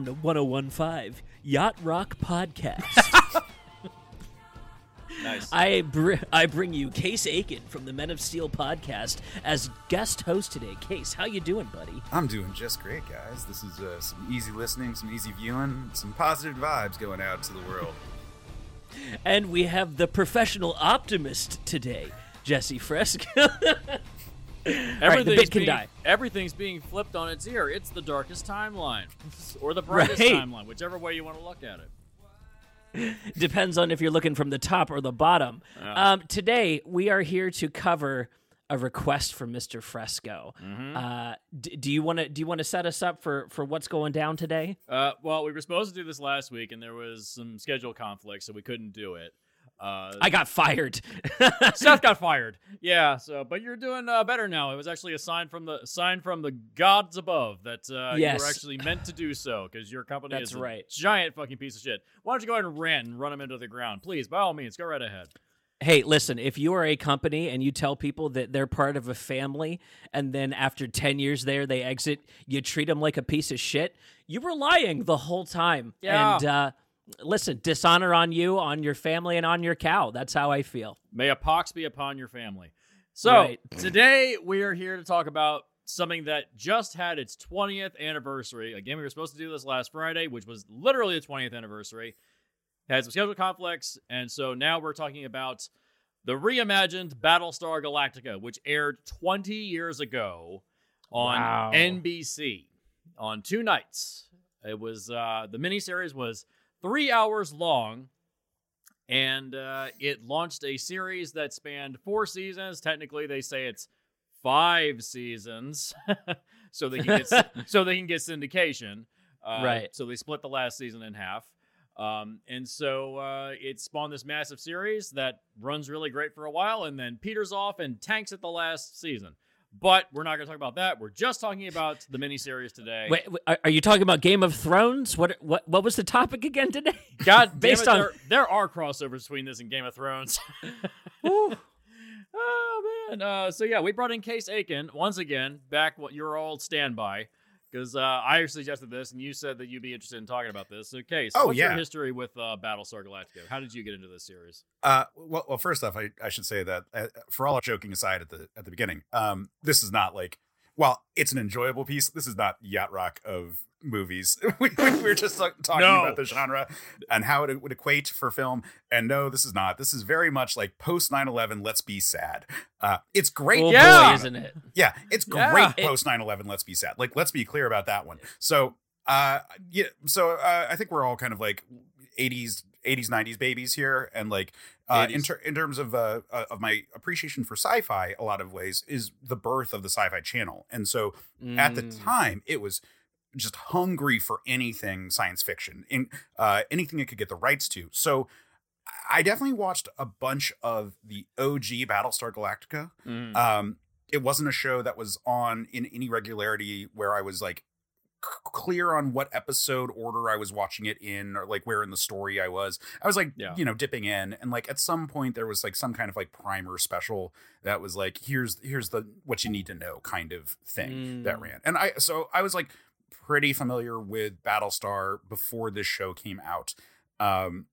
Welcome to 1015 Yacht Rock Podcast. Nice. I br- I bring you Case Aiken from the Men of Steel podcast as guest host today. Case, how you doing, buddy? I'm doing just great, guys. This is uh, some easy listening, some easy viewing, some positive vibes going out to the world. And we have the professional optimist today, Jesse Fresco. Everything's bit can being, die. Everything's being flipped on its ear. It's the darkest timeline, or the brightest Right. timeline, whichever way you want to look at it. Depends on if you're looking from the top or the bottom. Um, today, we are here to cover a request from Mr. Fresco. Uh, d- do you want to do you want to set us up for for what's going down today? Uh, well, we were supposed to do this last week, and there was some schedule conflict, so we couldn't do it. Uh, I got fired. Seth got fired. Yeah. So, but you're doing uh, better now. It was actually a sign from the sign from the gods above that uh, you were actually meant to do so because your company That's is a right. giant fucking piece of shit. Why don't you go ahead and rant and run them into the ground, please? By all means, go right ahead. Hey, listen, if you are a company and you tell people that they're part of a family and then after 10 years there they exit, you treat them like a piece of shit, you were lying the whole time. Yeah. And uh, listen, dishonor on you, on your family, and on your cow. That's how I feel. May a pox be upon your family. So Right. today we are here to talk about something that just had its 20th anniversary. Again, we were supposed to do this last Friday, which was literally the 20th anniversary. Had some schedule conflicts, and so now we're talking about the reimagined Battlestar Galactica, which aired 20 years ago on Wow. NBC on two nights. It was uh, the miniseries was three hours long, and uh, it launched a series that spanned four seasons. Technically, they say it's five seasons, so they can get so they can get syndication. Uh, Right. So they split the last season in half. Um, and so uh, it spawned this massive series that runs really great for a while and then peters off and tanks at the last season. But we're not going to talk about that. We're just talking about the miniseries today. Wait, are- you talking about Game of Thrones? What what what was the topic again today? God Based it, on- there, there are crossovers between this and Game of Thrones. oh man. Uh, so yeah, we brought in Case Aiken once again. Back what your old standby because uh, I suggested this and you said that you'd be interested in talking about this. Okay, So Case, Oh, what's your yeah. history with uh, Battlestar Galactica? How did you get into this series? Uh, well, well, first off, I, I should say that uh, for all joking aside at the at the beginning, um, this is not like, well, it's an enjoyable piece. This is not yacht rock of movies. we, we were just like, talking No. about the genre and how it would equate for film. And no, this is not. This is very much like post 9-11, let's be sad. Uh, it's great. Oh, Yeah. boy, isn't it? Yeah, it's Yeah. great It- post 9/11. Let's be sad. Like, let's be clear about that one. So, uh, yeah, so uh, I think we're all kind of like 80s, 80s, 90s babies here, and like uh, in ter- in terms of uh, uh, of my appreciation for sci-fi, a lot of ways is the birth of the Sci-Fi Channel, and so at the Mm. time it was just hungry for anything science fiction in uh anything it could get the rights to so i definitely watched a bunch of the og battlestar galactica Mm. um it wasn't a show that was on in any regularity where i was like c- clear on what episode order i was watching it in or like where in the story i was i was like Yeah. you know dipping in and like at some point there was like some kind of like primer special that was like here's here's the what you need to know kind of thing that Mm. ran and i so i was like pretty familiar with battlestar before this show came out um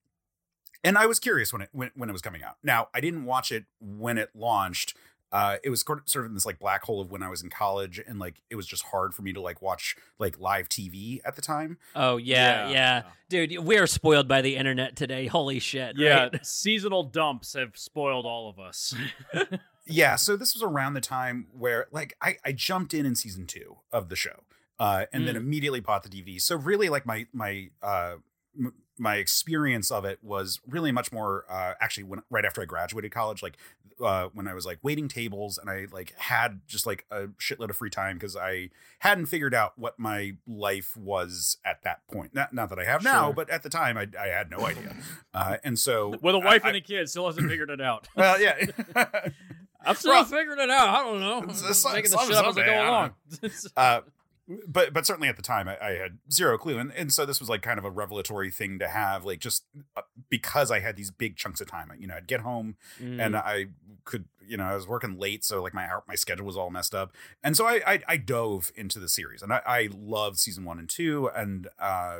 and i was curious when it when, when it was coming out now i didn't watch it when it launched uh it was sort of- sort of in this like black hole of when i was in college and like it was just hard for me to like watch like live tv at the time Oh yeah, Yeah. yeah, dude. We are spoiled by the internet today. Holy shit! Yeah, right? seasonal dumps have spoiled all of us. yeah so this was around the time where like i i jumped in in season two of the show uh and then Mm. immediately bought the dvd so really like my my uh m- my experience of it was really much more uh actually when right after i graduated college like uh when i was like waiting tables and i like had just like a shitload of free time because i hadn't figured out what my life was at that point not, not that i have now Sure. but at the time i, I had no idea uh and so With a wife I- and a kid, still hasn't figured it out. well yeah I'm still Well, figuring it out. I don't know. it's- I'm it's making the some- shit up as I go along. uh, but but certainly at the time I, I had zero clue. And, and so this was like kind of a revelatory thing to have like just uh, because i had these big chunks of time. You know i'd get home Mm. and i could you know I was working late, so like my my schedule was all messed up, and so I I, I dove into the series, and I, I loved season one and two, and uh,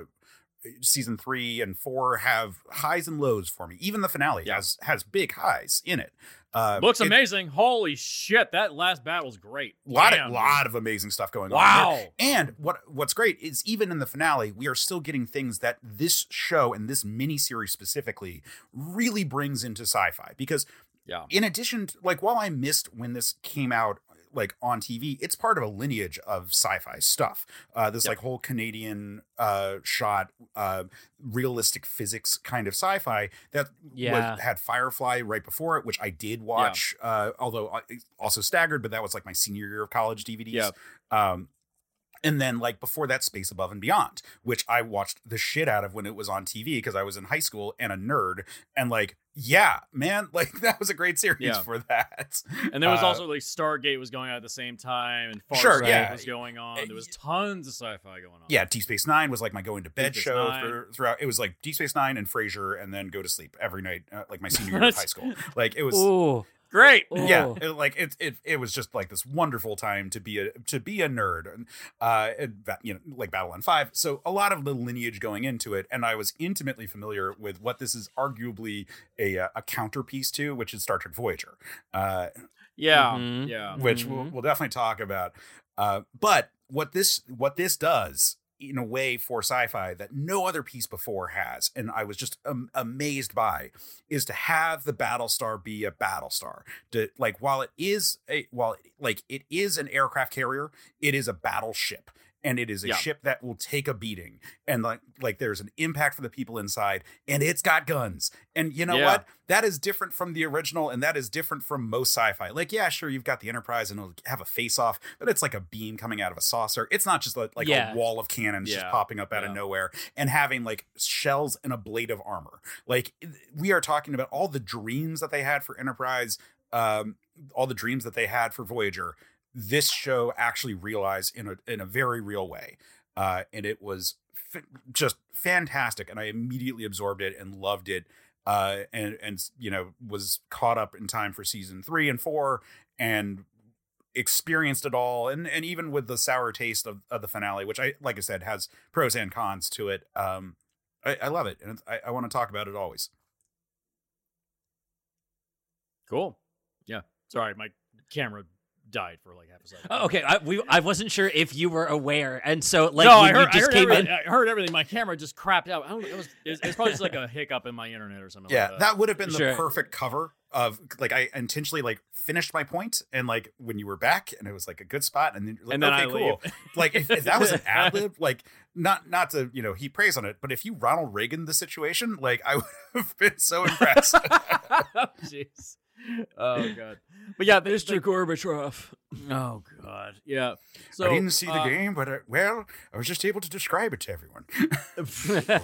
season three and four have highs and lows for me. Even the finale Yeah. has has big highs in it. Uh, Looks it- amazing. Holy shit, that last battle's great. lot Damn, of lot of amazing stuff going on. Wow. And what what's great is even in the finale, we are still getting things that this show and this miniseries specifically really brings into sci-fi. Because Yeah. in addition, to, like while I missed when this came out like on TV, it's part of a lineage of sci-fi stuff. Uh, this Yep. like whole Canadian uh, shot, uh, realistic physics kind of sci-fi that Yeah. was, had Firefly right before it, which I did watch. Uh, although uh, also staggered, but that was like my senior year of college DVDs. Yeah. Um, and then like before that, Space Above and Beyond, which I watched the shit out of when it was on TV because I was in high school and a nerd. And like, yeah, man, like that was a great series Yeah. for that. And there was Uh, also like Stargate was going on at the same time, and far Sure, yeah. was going on. Uh, There was tons of sci-fi going on. Yeah, Deep Space Nine was like my going to bed show for, throughout. It was like Deep Space Nine and Frasier, and then go to sleep every night, uh, like my senior year of high school. Like it was, Ooh. Great. yeah, it, like it, it, it was just like this wonderful time to be a to be a nerd, and uh, and that, you know, like Babylon Five. So a lot of the lineage going into it, and I was intimately familiar with what this is arguably a uh, a counterpiece to, which is Star Trek Voyager. Uh, Yeah, Mhm. yeah. which we'll, Mhm. we'll definitely talk about. Uh, but what this what this does in a way for sci-fi that no other piece before has, and I was just um, amazed by, is to have the Battlestar be a Battlestar. To like while it is a while like it is an aircraft carrier, it is a battleship. And it is a Yeah. ship that will take a beating, and like like there's an impact for the people inside, and it's got guns. And you know Yeah. what? that is different from the original and that is different from most sci-fi like yeah sure you've got the enterprise and it'll have a face off but it's like a beam coming out of a saucer it's not just like, like Yeah. a wall of cannons just popping up out of nowhere and having like shells and a blade of armor like we are talking about all the dreams that they had for enterprise um all the dreams that they had for voyager this show actually realized in a in a very real way uh and it was f- just fantastic and i immediately absorbed it and loved it uh, and and you know was caught up in time for season three and four and experienced it all and and even with the sour taste of, of the finale which i like i said has pros and cons to it um i, I love it and i, I want to talk about it always Cool. Yeah. Sorry, my camera died for like half a second. Oh, okay, I, we, I wasn't sure if you were aware, and so like no, when I heard, you just I heard came everything. in. I heard everything. My camera just crapped out. I don't, it was, it's, it's probably just like a hiccup in my internet or something. yeah like that would have been Sure. the perfect cover of like i intentionally like finished my point and like when you were back and it was like a good spot and then you're like And then okay I cool leave. like if, if that was an ad lib, like not not to you know he praise on it, but if you Ronald Reagan the situation, like I would have been so impressed. Oh, jeez. Oh god. But yeah, there's Mr. Gorbachev. Oh god. Yeah. So I didn't see the uh, game, but uh, well, I was just able to describe it to everyone. God.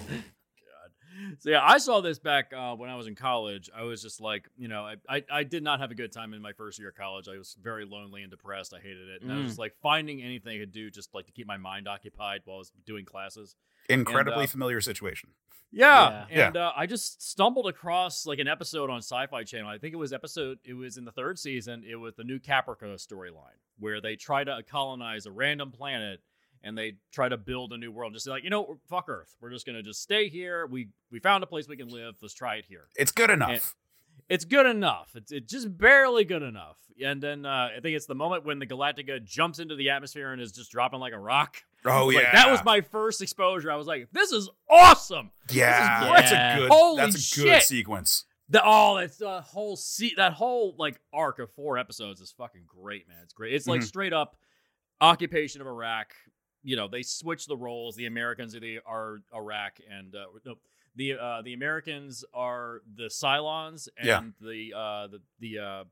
So yeah, I saw this back uh, when I was in college. I was just like, you know, I, I I did not have a good time in my first year of college. I was very lonely and depressed. I hated it, and I was Mm. just like finding anything I could do just like to keep my mind occupied while I was doing classes. Incredibly uh, familiar situation. Yeah, Yeah. and Uh, I just stumbled across like an episode on Sci-Fi Channel. I think it was episode. It was in the third season. It was the new Caprica storyline where they try to colonize a random planet and they try to build a new world. Just like you know, fuck Earth. We're just gonna just stay here. We we found a place we can live. Let's try it here. It's good enough. It's good enough. It's it's just barely good enough. And then uh, I think it's the moment when the Galactica jumps into the atmosphere and is just dropping like a rock. Oh Like, yeah, that was my first exposure. I was like, this is awesome. yeah. great. That's a good. Holy that's a good shit. sequence. The oh, that's the whole se- that whole like arc of four episodes is fucking great, man. It's great. It's like Mhm. straight up occupation of Iraq. You know, they switch the roles. The Americans are the are Iraq, and uh, no, the uh, the Americans are the Cylons, and Yeah. the uh, the the uh,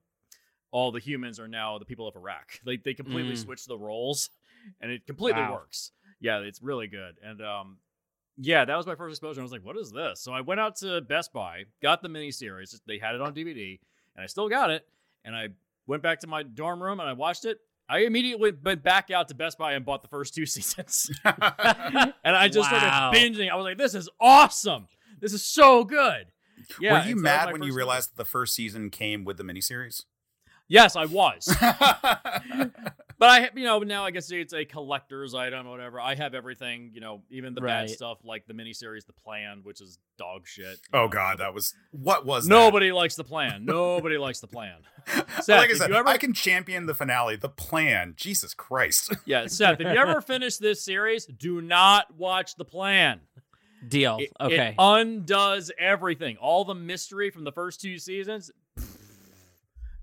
all the humans are now the people of Iraq. They they completely Mm. switch the roles, and it completely Wow. works. Yeah, it's really good. And um, yeah, that was my first exposure. I was like, what is this? So I went out to Best Buy, got the miniseries. They had it on DVD, and I still got it. And I went back to my dorm room and I watched it. I immediately went back out to Best Buy and bought the first two seasons. and I just Wow. started binging. I was like, this is awesome. This is so good. Yeah. Were you so that was mad when you first- realized that the first season came with the miniseries? Yes, I was. but I, you know, now I guess it's a collector's item or whatever. I have everything, you know, even the Right. bad stuff like the miniseries, The Plan, which is dog shit. oh know. god, that was what was that? Nobody likes The Plan. Nobody likes The Plan. Seth, like I said, you ever- I can champion the finale, the plan. Jesus Christ. Yeah, Seth, if you ever finish this series, do not watch The Plan. Deal. It, okay. it undoes everything. All the mystery from the first two seasons,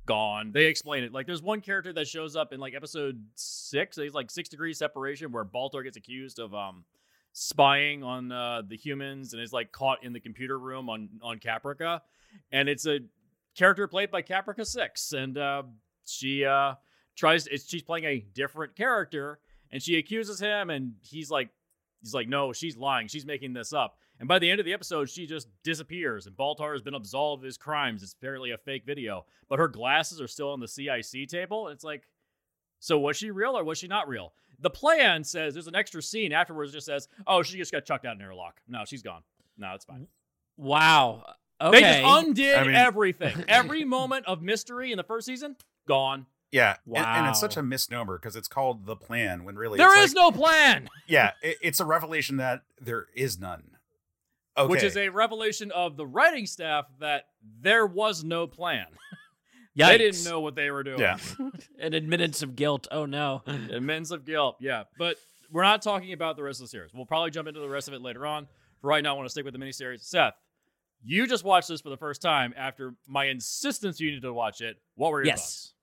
gone. They explain it. Like, there's one character that shows up in like episode six. He's like six degrees separation, where Baltar gets accused of um spying on uh, the humans and is like caught in the computer room on on Caprica, and it's a character played by Caprica Six, and uh, she uh tries. It's, she's playing a different character, and she accuses him, and he's like he's like, no, she's lying. She's making this up. And by the end of the episode, she just disappears, and Baltar has been absolved of his crimes. It's apparently a fake video, but her glasses are still on the CIC table. And it's like, so was she real or was she not real? The plan says there's an extra scene afterwards. Just says, oh, she just got chucked out in airlock. No, she's gone. No, it's fine. wow. Okay. They just undid I mean- everything. Every moment of mystery in the first season, gone. Yeah, and, and it's such a misnomer because it's called the plan when really There it's is like, no plan, yeah, it, it's a revelation that there is none. Okay, which is a revelation of the writing staff that there was no plan. Yikes. They didn't know what they were doing. Yeah. An admittance of guilt. Oh no. Immense of guilt. Yeah. But we're not talking about the rest of the series. We'll probably jump into the rest of it later on. For right now, I want to stick with the miniseries. Seth, you just watched this for the first time after my insistence you need to watch it. What were your Yes. thoughts?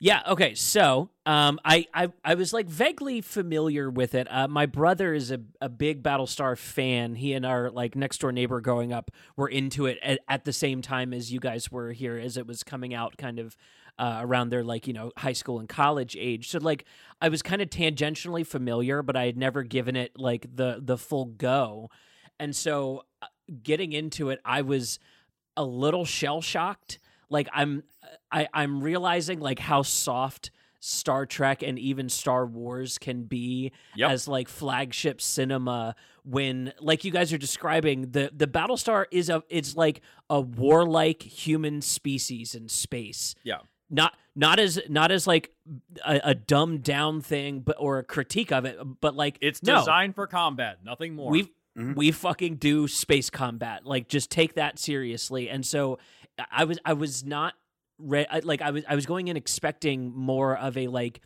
Yeah. Okay. So, um, I, I, I was like vaguely familiar with it. Uh, my brother is a, a big Battlestar fan. He and our like next door neighbor growing up were into it at, at the same time as you guys were here, as it was coming out, kind of uh, around their like you know high school and college age. So like I was kind of tangentially familiar, but I had never given it like the the full go. And so, uh, getting into it, I was a little shell shocked. Like I'm I, I'm realizing like how soft Star Trek and even Star Wars can be Yep. as like flagship cinema when like you guys are describing the the Battlestar is a it's like a warlike human species in space. Yeah. Not not as not as like a, a dumbed down thing but or a critique of it but like It's no, designed for combat, nothing more. we Mhm. we fucking do space combat. Like just take that seriously. And so I was I was not re- I- like I was I was going in expecting more of a like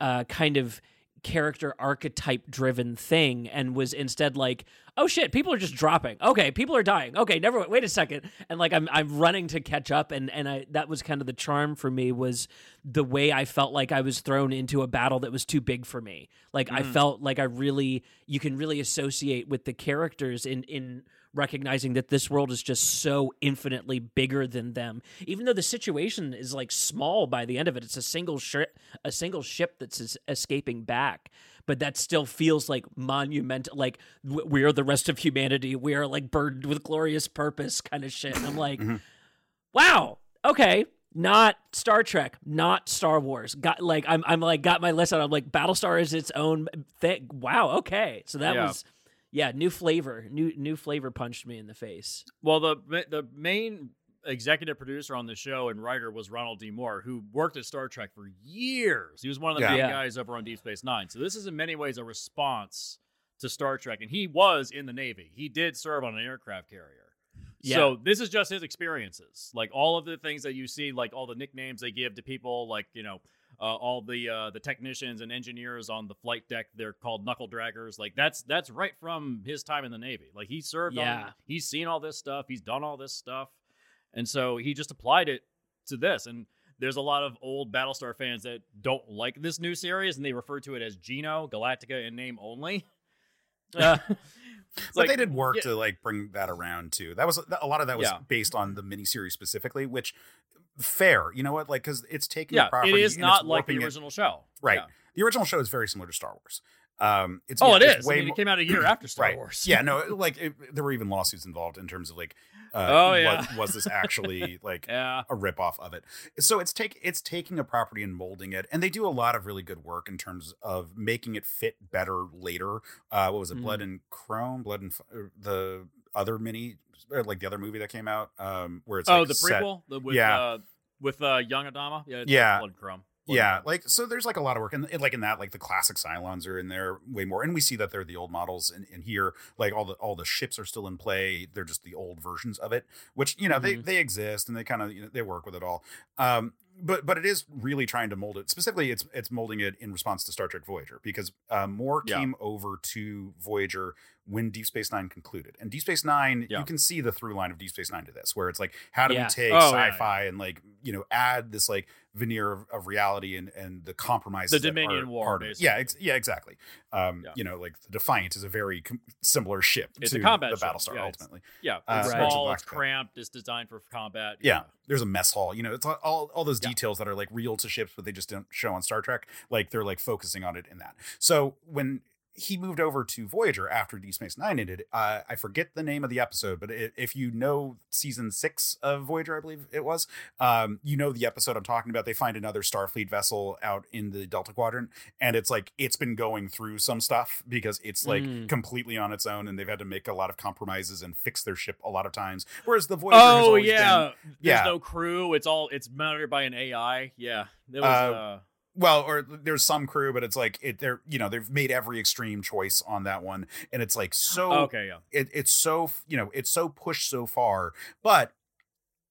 uh kind of character archetype driven thing and was instead like oh shit people are just dropping. Okay people are dying. Okay never wait a second. And like i'm i'm running to catch up and and i that was kind of the charm for me was the way i felt like i was thrown into a battle that was too big for me. Like i Mhm. felt like i really you can really associate with the characters in in recognizing that this world is just so infinitely bigger than them even though the situation is like small by the end of it it's a single ship a single ship that's es- escaping back but that still feels like monumental like w- we are the rest of humanity we are like burdened with glorious purpose kind of shit and i'm like Mhm. wow okay not Star Trek, not Star Wars. Got like I'm I'm like got my list out. I'm like Battlestar is its own thing. Wow, okay. So that Yeah. was yeah, new flavor. New new flavor punched me in the face. Well, the the main executive producer on the show and writer was Ronald D. Moore, who worked at Star Trek for years. He was one of the Yeah. main Yeah. guys over on Deep Space Nine. So this is in many ways a response to Star Trek, and he was in the Navy. He did serve on an aircraft carrier. So this is just his experiences, like all of the things that you see, like all the nicknames they give to people, like you know, uh, all the uh, the technicians and engineers on the flight deck. They're called knuckle draggers. Like that's that's right from his time in the Navy. Like he served. Yeah. On, he's seen all this stuff. He's done all this stuff, and so he just applied it to this. And there's a lot of old Battlestar fans that don't like this new series, and they refer to it as GINO Galactica in name only. Uh, but like- they did work yeah. to like bring that around too. That was a lot of that was Yeah. based on the miniseries specifically, which fair. You know what? Like because it's taking Yeah, the property it is not like the warping it- original show. Right. Yeah. The original show is very similar to Star Wars. Um, it's Oh, yeah, it's is. Way I mean, it came out a year after Star right. Wars. Yeah, no, like it, there were even lawsuits involved in terms of like, uh, Oh, yeah. was, was this actually like Yeah. a ripoff of it. So it's take it's taking a property and molding it, and they do a lot of really good work in terms of making it fit better later. Uh, what was it, Mhm. Blood and Chrome, Blood and F- the other mini, or like the other movie that came out, um, where it's oh, like the set- prequel the, with Yeah. uh, with uh, young Adama. Yeah, it's Yeah. Blood Chrome. Blood yeah, like so. There's like a lot of work, and like in that, like the classic Cylons are in there way more, and we see that they're the old models. And, and here, like all the all the ships are still in play. They're just the old versions of it, which you know they they exist and they kind of you know, they work with it all. Um, but but it is really trying to mold it. Specifically, it's it's molding it in response to Star Trek Voyager because uh, Moore Yeah. came over to Voyager when Deep Space Nine concluded, and Deep Space Nine Yeah. you can see the through line of Deep Space Nine to this, where it's like how do Yeah. we take Oh, sci-fi and like you know add this like veneer of, of reality and and the compromises The Dominion are War, part of it. basically. yeah ex- yeah exactly um Yeah. you know like the defiant is a very com- similar ship It's to a combat the battlestar Yeah, it's- ultimately yeah, uh, it's Right. small, it's cramped, it's designed for combat. yeah there's a mess hall you know it's all all, all those Yeah. details that are like real to ships but they just don't show on star trek like they're like focusing on it in that so when he moved over to Voyager after Deep Space Nine ended. Uh, I forget the name of the episode, but i if you know season six of Voyager, I believe it was, um, you know the episode I'm talking about. They find another Starfleet vessel out in the Delta Quadrant, and it's like it's been going through some stuff because it's like Mm. completely on its own, and they've had to make a lot of compromises and fix their ship a lot of times. Whereas the Voyager, Oh always yeah. been, There's yeah. no crew. It's all it's monitored by an AI. Yeah. There was Uh, uh, well or there's some crew but it's like it they're you know they've made every extreme choice on that one and it's like so okay, yeah. it, it's so you know it's so pushed so far but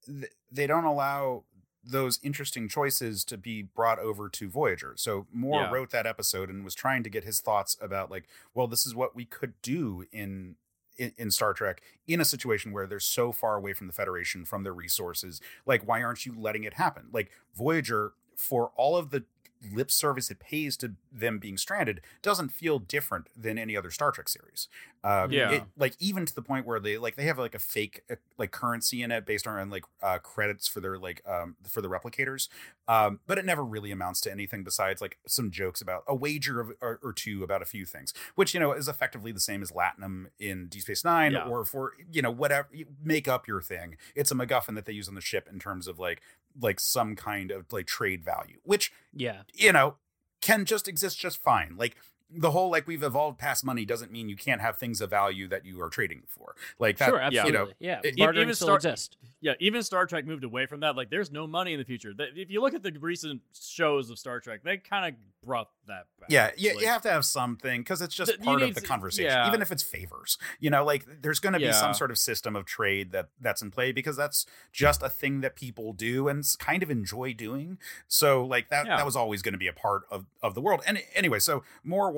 th- they don't allow those interesting choices to be brought over to voyager so moore Yeah. wrote that episode and was trying to get his thoughts about like well this is what we could do in in, in Star Trek in a situation where they're so far away from the Federation, from their resources. Like, why aren't you letting it happen? Like, Voyager, for all of the lip service it pays to them being stranded, doesn't feel different than any other Star Trek series. Um, Yeah. it- like even to the point where they like they have like a fake uh, like currency in it based on like uh, credits for their like um for the replicators, um, but it never really amounts to anything besides like some jokes about a wager of, or, or two about a few things, which you know is effectively the same as Latinum in Deep Space Nine, Yeah. or for you know whatever make up your thing. It's a MacGuffin that they use on the ship in terms of like like some kind of like trade value, which Yeah. you know can just exist just fine. Like the whole like we've evolved past money doesn't mean you can't have things of value that you are trading for. Like that, sure, yeah. absolutely. you know, yeah, it- bartering even still Star- exists. Yeah, even Star Trek moved away from that. Like, there's no money in the future. If you look at the recent shows of Star Trek, they kind of brought that back. Yeah, yeah, Like, you have to have something because it's just Th- you part of the to- conversation, yeah. even if it's favors. You know, like there's going to be Yeah. some sort of system of trade that that's in play because that's just a thing that people do and kind of enjoy doing. So, like that Yeah. that was always going to be a part of of the world. And anyway, so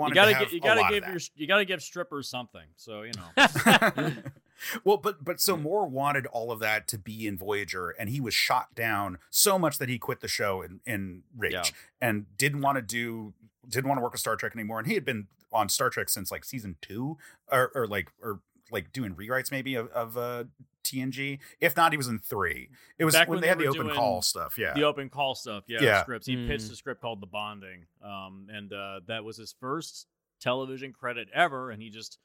Moore you gotta to have gi- you gotta lot give of your you gotta give strippers something. So you know. well, but but so Moore wanted all of that to be in Voyager, and he was shot down so much that he quit the show in, in rage Yeah. and didn't want to do didn't want to work with Star Trek anymore. And he had been on Star Trek since like season two, or, or like or like doing rewrites maybe of, of uh, TNG. If not, he was in three. It was Back when, when they they had the open call stuff. Yeah, the open call stuff. Yeah, Yeah. scripts. He pitched Mm. a script called The Bonding, um, and uh, that was his first television credit ever, and he just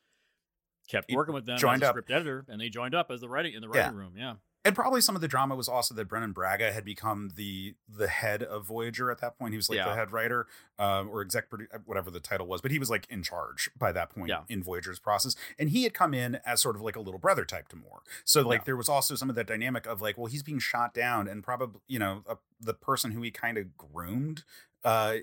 kept He working with them joined as a up. script editor, and they joined up as the writing in the Yeah. writing room. Yeah, and probably some of the drama was also that Brannon Braga had become the the head of Voyager at that point. He was like the head writer um, or exec produ- whatever the title was, but he was like in charge by that point Yeah. in Voyager's process. And he had come in as sort of like a little brother type to Moore. So like Yeah. there was also some of that dynamic of like, well, he's being shot down, and probably you know uh, the person who he kind of groomed uh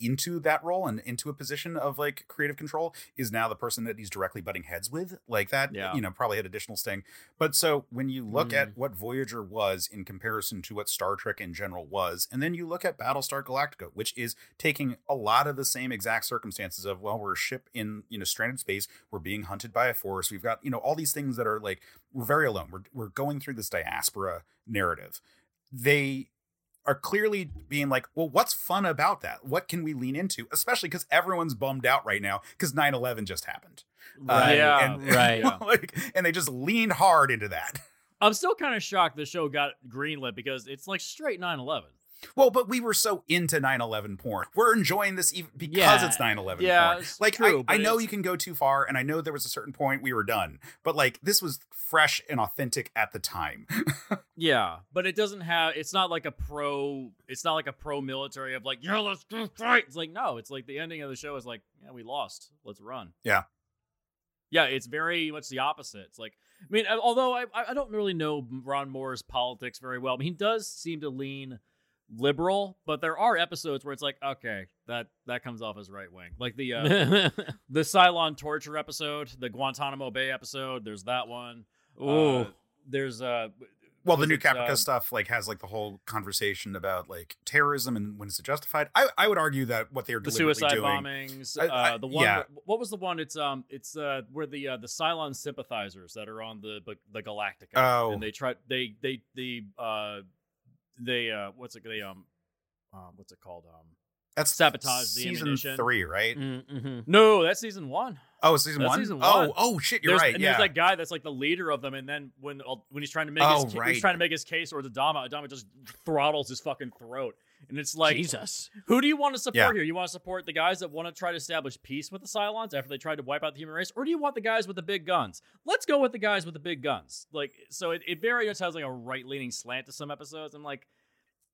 into that role and into a position of like creative control is now the person that he's directly butting heads with like that Yeah. you know probably had additional sting but so when you look Mm. at what Voyager was in comparison to what Star Trek in general was, and then you look at Battlestar Galactica, which is taking a lot of the same exact circumstances of, well, we're a ship in, you know, stranded space, we're being hunted by a force, we've got, you know, all these things that are like, we're very alone. We're we're going through this diaspora narrative. They are clearly being like, well, what's fun about that? What can we lean into? Especially because everyone's bummed out right now because 9 11 just happened. Uh, Right. Yeah. and, Right. Yeah. like, and they just leaned hard into that. I'm still kind of shocked the show got greenlit because it's like straight 9/11. Well, but we were so into 9/11 porn. We're enjoying this even because Yeah. it's 9/11 Yeah, porn. it's Like true, I, I know you can go too far, and I know there was a certain point we were done. But like this was fresh and authentic at the time. Yeah, but it doesn't have. It's not like a pro. It's not like a pro military of like, yeah, let's go fight. It's like no. It's like the ending of the show is like, yeah, we lost. Let's run. Yeah, Yeah, it's very much the opposite. It's like, I mean, although I I don't really know Ron Moore's politics very well, I mean, he does seem to lean liberal, but there are episodes where it's like, okay, that that comes off as right wing, like the uh, the Cylon torture episode, the Guantanamo Bay episode. There's that one. Ooh. Uh, there's uh, Well, the new Caprica uh, stuff like has like the whole conversation about like terrorism and when is it justified. I, I would argue that what they're the suicide doing, bombings. I- I- uh, the one, yeah. what was the one? It's um, it's uh, where the uh, the Cylon sympathizers that are on the the Galactica. Oh. and they try they they they uh, they uh, what's it they um, um, what's it called um. that's sabotage the season ammunition. three, right? mm-hmm. No, that's season one. Oh, it's season That's one. season Oh, one. oh shit, you're there's, right. And yeah, there's that guy that's like the leader of them, and then when when he's trying to make Oh, his right. he's trying to make his case towards Adama, Adama just throttles his fucking throat, and it's like, Jesus. who do you want to support Yeah. here? You want to support the guys that want to try to establish peace with the Cylons after they tried to wipe out the human race, or do you want the guys with the big guns? Let's go with the guys with the big guns. Like, so it, it very much has like a right leaning slant to some episodes. I'm like.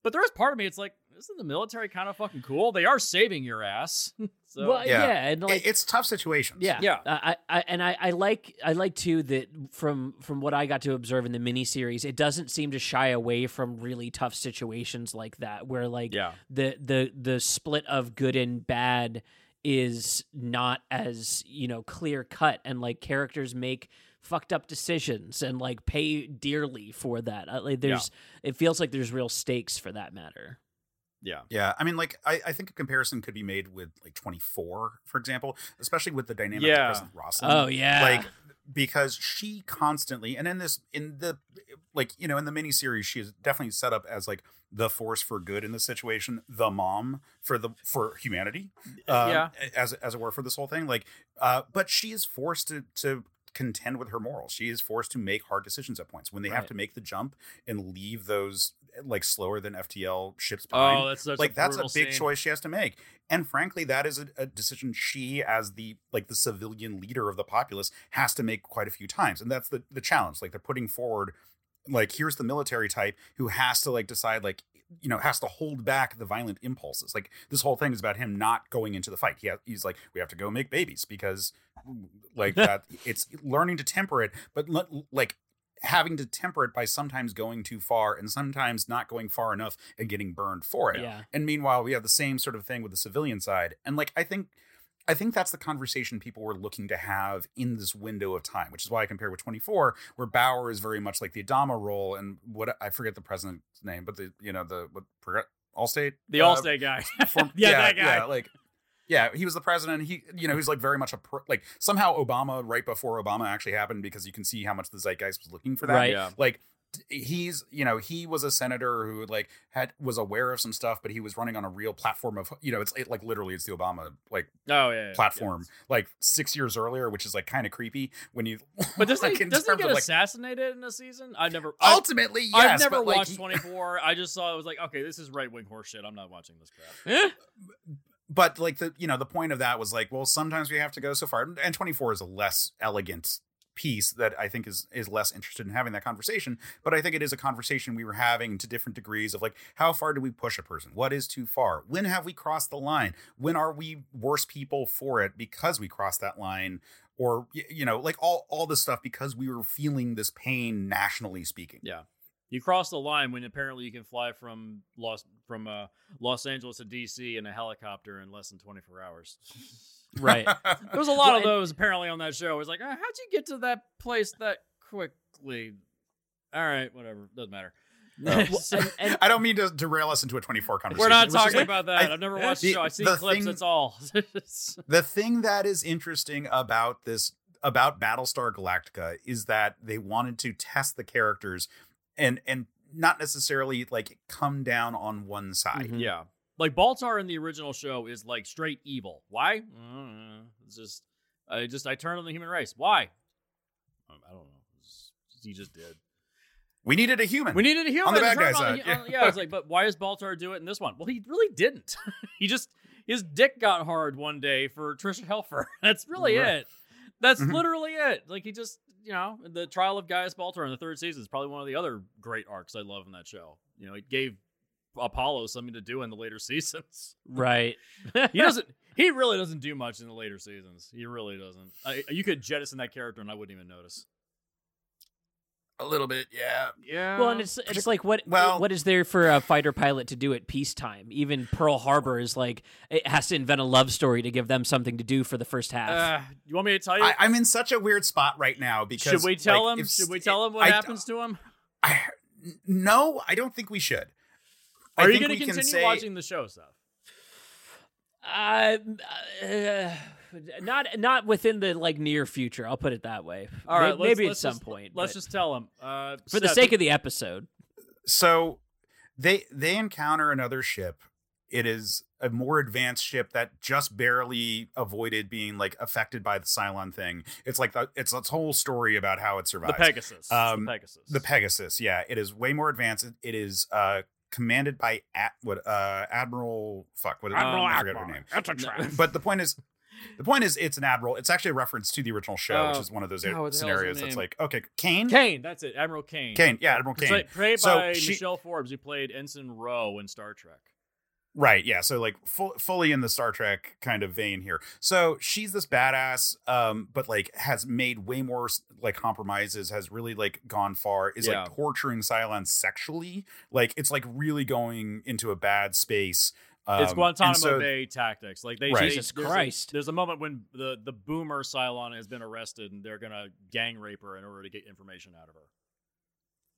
But there is part of me. It's like, isn't the military kind of fucking cool? They are saving your ass. so well, yeah. Yeah. and like it's tough situations. Yeah, Yeah. Uh, I, I, and I, I like, I like too that from from what I got to observe in the miniseries, it doesn't seem to shy away from really tough situations like that, where like yeah, the the the split of good and bad is not as you know clear cut, and like characters make fucked up decisions and like pay dearly for that. Uh, like there's, it feels like there's real stakes for that matter. yeah, Yeah, I mean, like, I, I think a comparison could be made with like 24, for example, especially with the dynamic Yeah. of President Roslin. Oh yeah, like because she constantly and in this in the like you know in the miniseries she is definitely set up as like the force for good in this situation the mom for the for humanity um, Yeah. as as it were for this whole thing like uh but she is forced to to contend with her morals. She is forced to make hard decisions at points. When they have to make the jump and leave those eh, like slower than ftl ships behind Oh, that's like a that's a big scene. choice she has to make. And frankly that is a, a decision she as the like the civilian leader of the populace has to make quite a few times. And that's the the challenge. Like they're putting forward like here's the military type who has to like decide like you know has to hold back the violent impulses like this whole thing is about him not going into the fight he ha- he's like we have to go make babies because mm, like that it's learning to temper it but le- like having to temper it by sometimes going too far and sometimes not going far enough and getting burned for it yeah. and meanwhile, we have the same sort of thing with the civilian side. And like I think I think that's the conversation people were looking to have in this window of time, which is why I compare with 24, where Bauer is very much like the Adama role and what I forget the president's name, but the you know, the what Progr- Allstate? The uh, Allstate guy. form- yeah, that guy. Yeah, like yeah, he was the president. He, you know, he's like very much a pro, like somehow Obama right before Obama actually happened because you can see how much the zeitgeist was looking for that. Right. Yeah. Like t- he's, you know, he was a senator who like had was aware of some stuff, but he was running on a real platform of, you know, it's it, like literally it's the Obama like Oh yeah, yeah, platform like six years earlier, which is like kind of creepy when you. But doesn't like, he, doesn't he get of, like, assassinated in a season? I never. I've, Ultimately, yes, I've never but, like, watched 24. I just saw. I was like, okay, this is right wing horseshit. I'm not watching this crap. Eh? but like the you know the point of that was like well sometimes we have to go so far and 24 is a less elegant piece that i think is is less interested in having that conversation but i think it is a conversation we were having to different degrees of like how far do we push a person? What is too far? When have we crossed the line? When are we worse people for it because we crossed that line? Or you know like all all this stuff because we were feeling this pain nationally speaking. Yeah. You cross the line when apparently you can fly from Los from uh, Los Angeles to DC in a helicopter in less than 24 hours. Right. There was a lot Well, of and- those apparently on that show. It was like, "Uh, how'd you get to that place that quickly? All right, whatever, doesn't matter. No. So- and, and i don't mean to derail us into a 24 conversation we're not It was just talking like- about that. I- I've never watched the the- show. I've seen the clips. thing- That's all. the thing that is interesting about this about Battlestar Galactica is that they wanted to test the characters and and not necessarily like come down on one side. Mhm. Yeah. Like Baltar in the original show is like straight evil. Why? I know. It's just I just I turned on the human race. Why? Um, I don't know. It's- he just did. We needed a human. We needed a human On the bad Turn guy on side, on- yeah, it's like, but why does Baltar do it in this one? Well, he really didn't. he just his dick got hard one day for Tricia Helfer. That's really Right. it. That's Mhm. literally it. Like he just, you know, the trial of Gaius Baltar in the third season is probably one of the other great arcs I love in that show. You know, it gave Apollo something to do in the later seasons. right. He doesn't. He really doesn't do much in the later seasons. He really doesn't. I, you could jettison that character and I wouldn't even notice. A little bit, yeah. Yeah. Well, and it's it's like what Well- what is there for a fighter pilot to do at peacetime? Even Pearl Harbor is like it has to invent a love story to give them something to do for the first half. Uh, you want me to tell you? I, I'm in such a weird spot right now because Should we tell like, him? if- Should we tell him what I- happens to him? I, no, I don't think we should. I Are you going to continue say- watching the show stuff? Uh, uh, not not within the like near future. I'll put it that way. All right, May- let's- maybe let's at some just- point. Let's just tell them Uh, for the sake of the episode. So they they encounter another ship. It is a more advanced ship that just barely avoided being like affected by the Cylon thing. It's like the, it's its whole story about how it survived. the. Pegasus. Um, the Pegasus. The Pegasus, yeah, it is way more advanced. It- It is uh commanded by at what uh Admiral fuck what Admiral I forget her name. That's a trap. But the point is the point is it's an admiral. It's actually a reference to the original show, which Uh, is one of those God, what the hell's her scenarios that's like, okay, Cain? Cain. That's it. Admiral Cain. Cain, yeah, Admiral It's Cain. like played So by she- Michelle Forbes, who played Ensign Ro in Star Trek. Right, yeah. So like full, fully in the Star Trek kind of vein here. So she's this badass, um, but like has made way more like compromises, has really like gone far, is Yeah. like torturing Cylon sexually. Like it's like really going into a bad space. Um, it's Guantanamo and so- Bay tactics. Like they, Right. they- Jesus there's a- Christ. there's a moment when the the boomer Cylon has been arrested, and they're gonna gang rape her in order to get information out of her.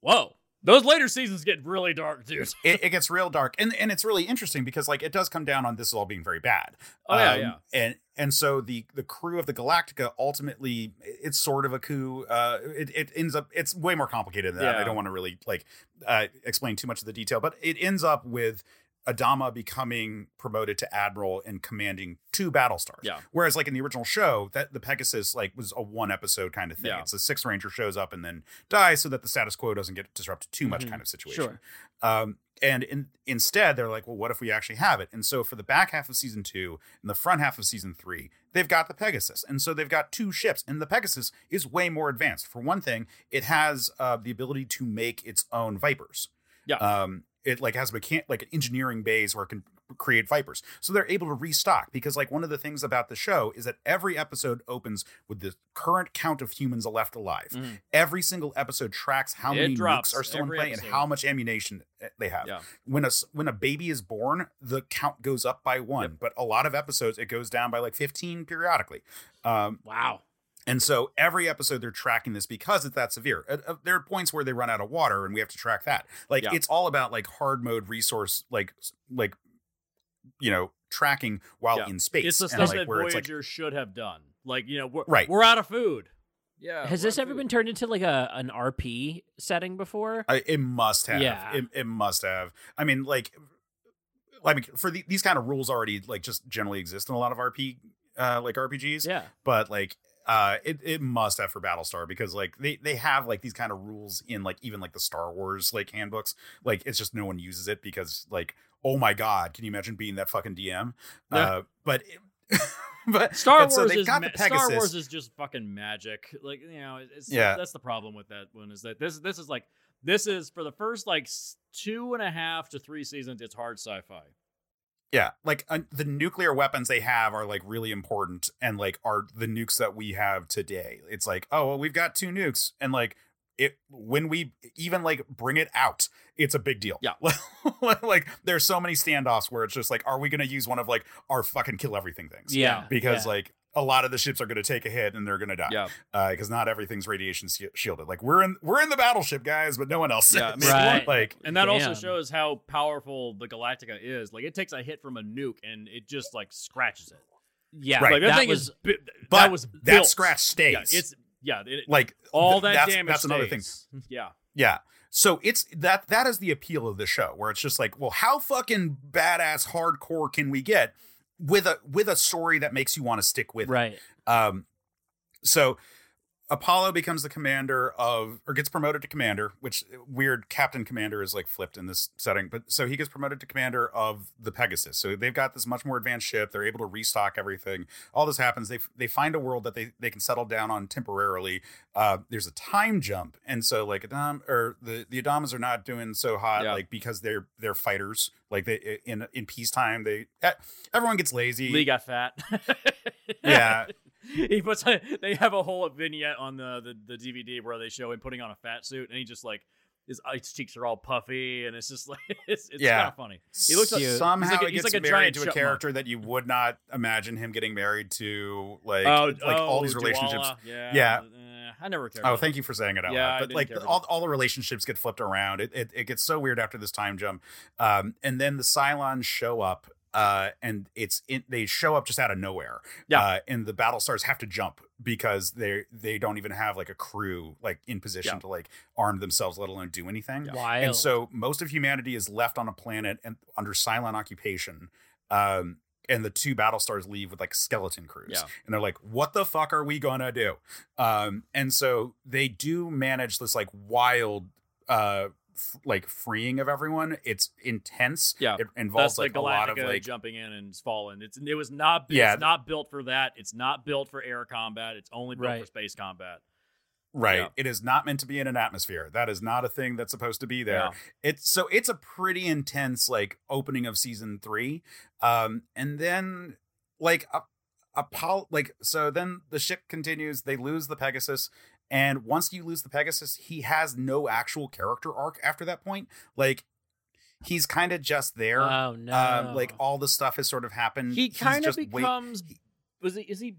Whoa. Those later seasons get really dark, dude. It, it gets real dark, and and it's really interesting because like it does come down on this all being very bad. Oh yeah, Um, yeah. And and so the the crew of the Galactica ultimately it's sort of a coup. Uh, it it ends up it's way more complicated than that. I don't want to really like uh, explain too much of the detail, but it ends up with Adama becoming promoted to admiral and commanding two battle stars. Yeah. Whereas like in the original show, that the Pegasus like was a one episode kind of thing. Yeah. It's a six ranger shows up and then dies so that the status quo doesn't get disrupted too much Mhm. kind of situation. Sure. Um, and in, instead, they're like, well, what if we actually have it? And so for the back half of season two and the front half of season three, they've got the Pegasus. And so they've got two ships, and the Pegasus is way more advanced. For one thing, it has uh, the ability to make its own Vipers. Yeah. Um, it like has mechan- like an engineering base where it can create vipers so they're able to restock because like one of the things about the show is that every episode opens with the current count of humans left alive Mhm. every single episode tracks how It many drops nukes are still in play and how much ammunition eh, they have Yeah. when a when a baby is born, the count goes up by one. But a lot of episodes, it goes down by like fifteen periodically. Um, Wow. And so every episode they're tracking this because it's that severe. Uh, uh, there are points where they run out of water, and we have to track that. Like Yeah. it's all about like hard mode resource, like like you know tracking while Yeah. in space. It's the and, stuff like, that where it's, like, Voyager should have done. Like you know, we're, Right. We're out of food. Yeah. Has this ever food. been turned into like a an RP setting before? I, it must have. Yeah. It, it must have. I mean, like, I mean, for the, these kind of rules already like just generally exist in a lot of RP, uh, like RPGs. Yeah. But like, uh, it it must have for Battlestar because like they they have like these kind of rules in like even like the Star Wars like handbooks. Like it's just no one uses it because like oh my god, can you imagine being that fucking DM? Yeah. Uh, but. but Star Wars so is ma- Star Wars is just fucking magic. Like you know, it's, Yeah. That's the problem with that one is that this this is like this is for the first like two and a half to three seasons. It's hard sci-fi. Yeah, like uh, the nuclear weapons they have are like really important and like are the nukes that we have today. It's like, oh, well, we've got two nukes and like it when we even like bring it out, it's a big deal. Yeah. like there's so many standoffs where it's just like are we going to use one of like our fucking kill everything things? Yeah. Because yeah. like a lot of the ships are going to take a hit and they're going to die. Yeah. Uh, because not everything's radiation shi- shielded. Like we're in we're in the battleship, guys, but no one else. Yeah, is. Right. Like And that also shows how powerful the Galactica is. Like it takes a hit from a nuke and it just like scratches it. Yeah. Right. Like that, that thing was is bi- but that was that scratch stays. Yeah, it's yeah, it, like all that that's, damage. That's another thing. stays. Yeah. Yeah. So it's that that is the appeal of the show, where it's just like, well, how fucking badass hardcore can we get with a with a story that makes you want to stick with it? right. Um, so Apollo becomes the commander of, or gets promoted to commander, which weird captain commander is like flipped in this setting. But so he gets promoted to commander of the Pegasus. So they've got this much more advanced ship. They're able to restock everything. All this happens. They they find a world that they they can settle down on temporarily. Uh, there's a time jump, and so like Adam or the the Adamas are not doing so hot, Yeah. like because they're they're fighters. Like they in in peacetime, they eh, everyone gets lazy. Lee got fat. Yeah. he puts. A, they have a whole vignette on the, the the DVD where they show him putting on a fat suit, and he just like his ice cheeks are all puffy, and it's just like it's, it's Yeah. kind of funny. He looks like- somehow he's like a- he gets like a married giant to a character that you would not imagine him getting married to. Like oh, like all oh, these relationships. Yeah, Yeah. eh, I never cared. Oh, thank you for saying it out Yeah, loud. But like all, all the relationships get flipped around. It, it it gets so weird after this time jump. Um, and then the Cylons show up. Uh, and it's in, they show up just out of nowhere. Yeah. Uh, and the battle stars have to jump because they they don't even have like a crew like in position Yeah. to like arm themselves, let alone do anything. Wild. And so most of humanity is left on a planet and under Cylon occupation. Um, and the two battle stars leave with like skeleton crews. Yeah. And they're like, what the fuck are we gonna do? Um, and so they do manage this like wild uh f- like freeing of everyone. It's intense. Yeah. It involves That's like the a lot of like jumping in and falling. It's it was not Yeah. it's not built for that. It's not built for air combat. It's only built for space combat. Right. Yeah. It is not meant to be in an atmosphere. That is not a thing that's supposed to be there. Yeah. It's so it's a pretty intense like opening of season 3. Um and then like a Apollo like so then the ship continues, they lose the Pegasus and once you lose the Pegasus, he has no actual character arc after that point. Like he's kind of just there. oh no. Um, like all the stuff has sort of happened. He kind of just wait- becomes was he is he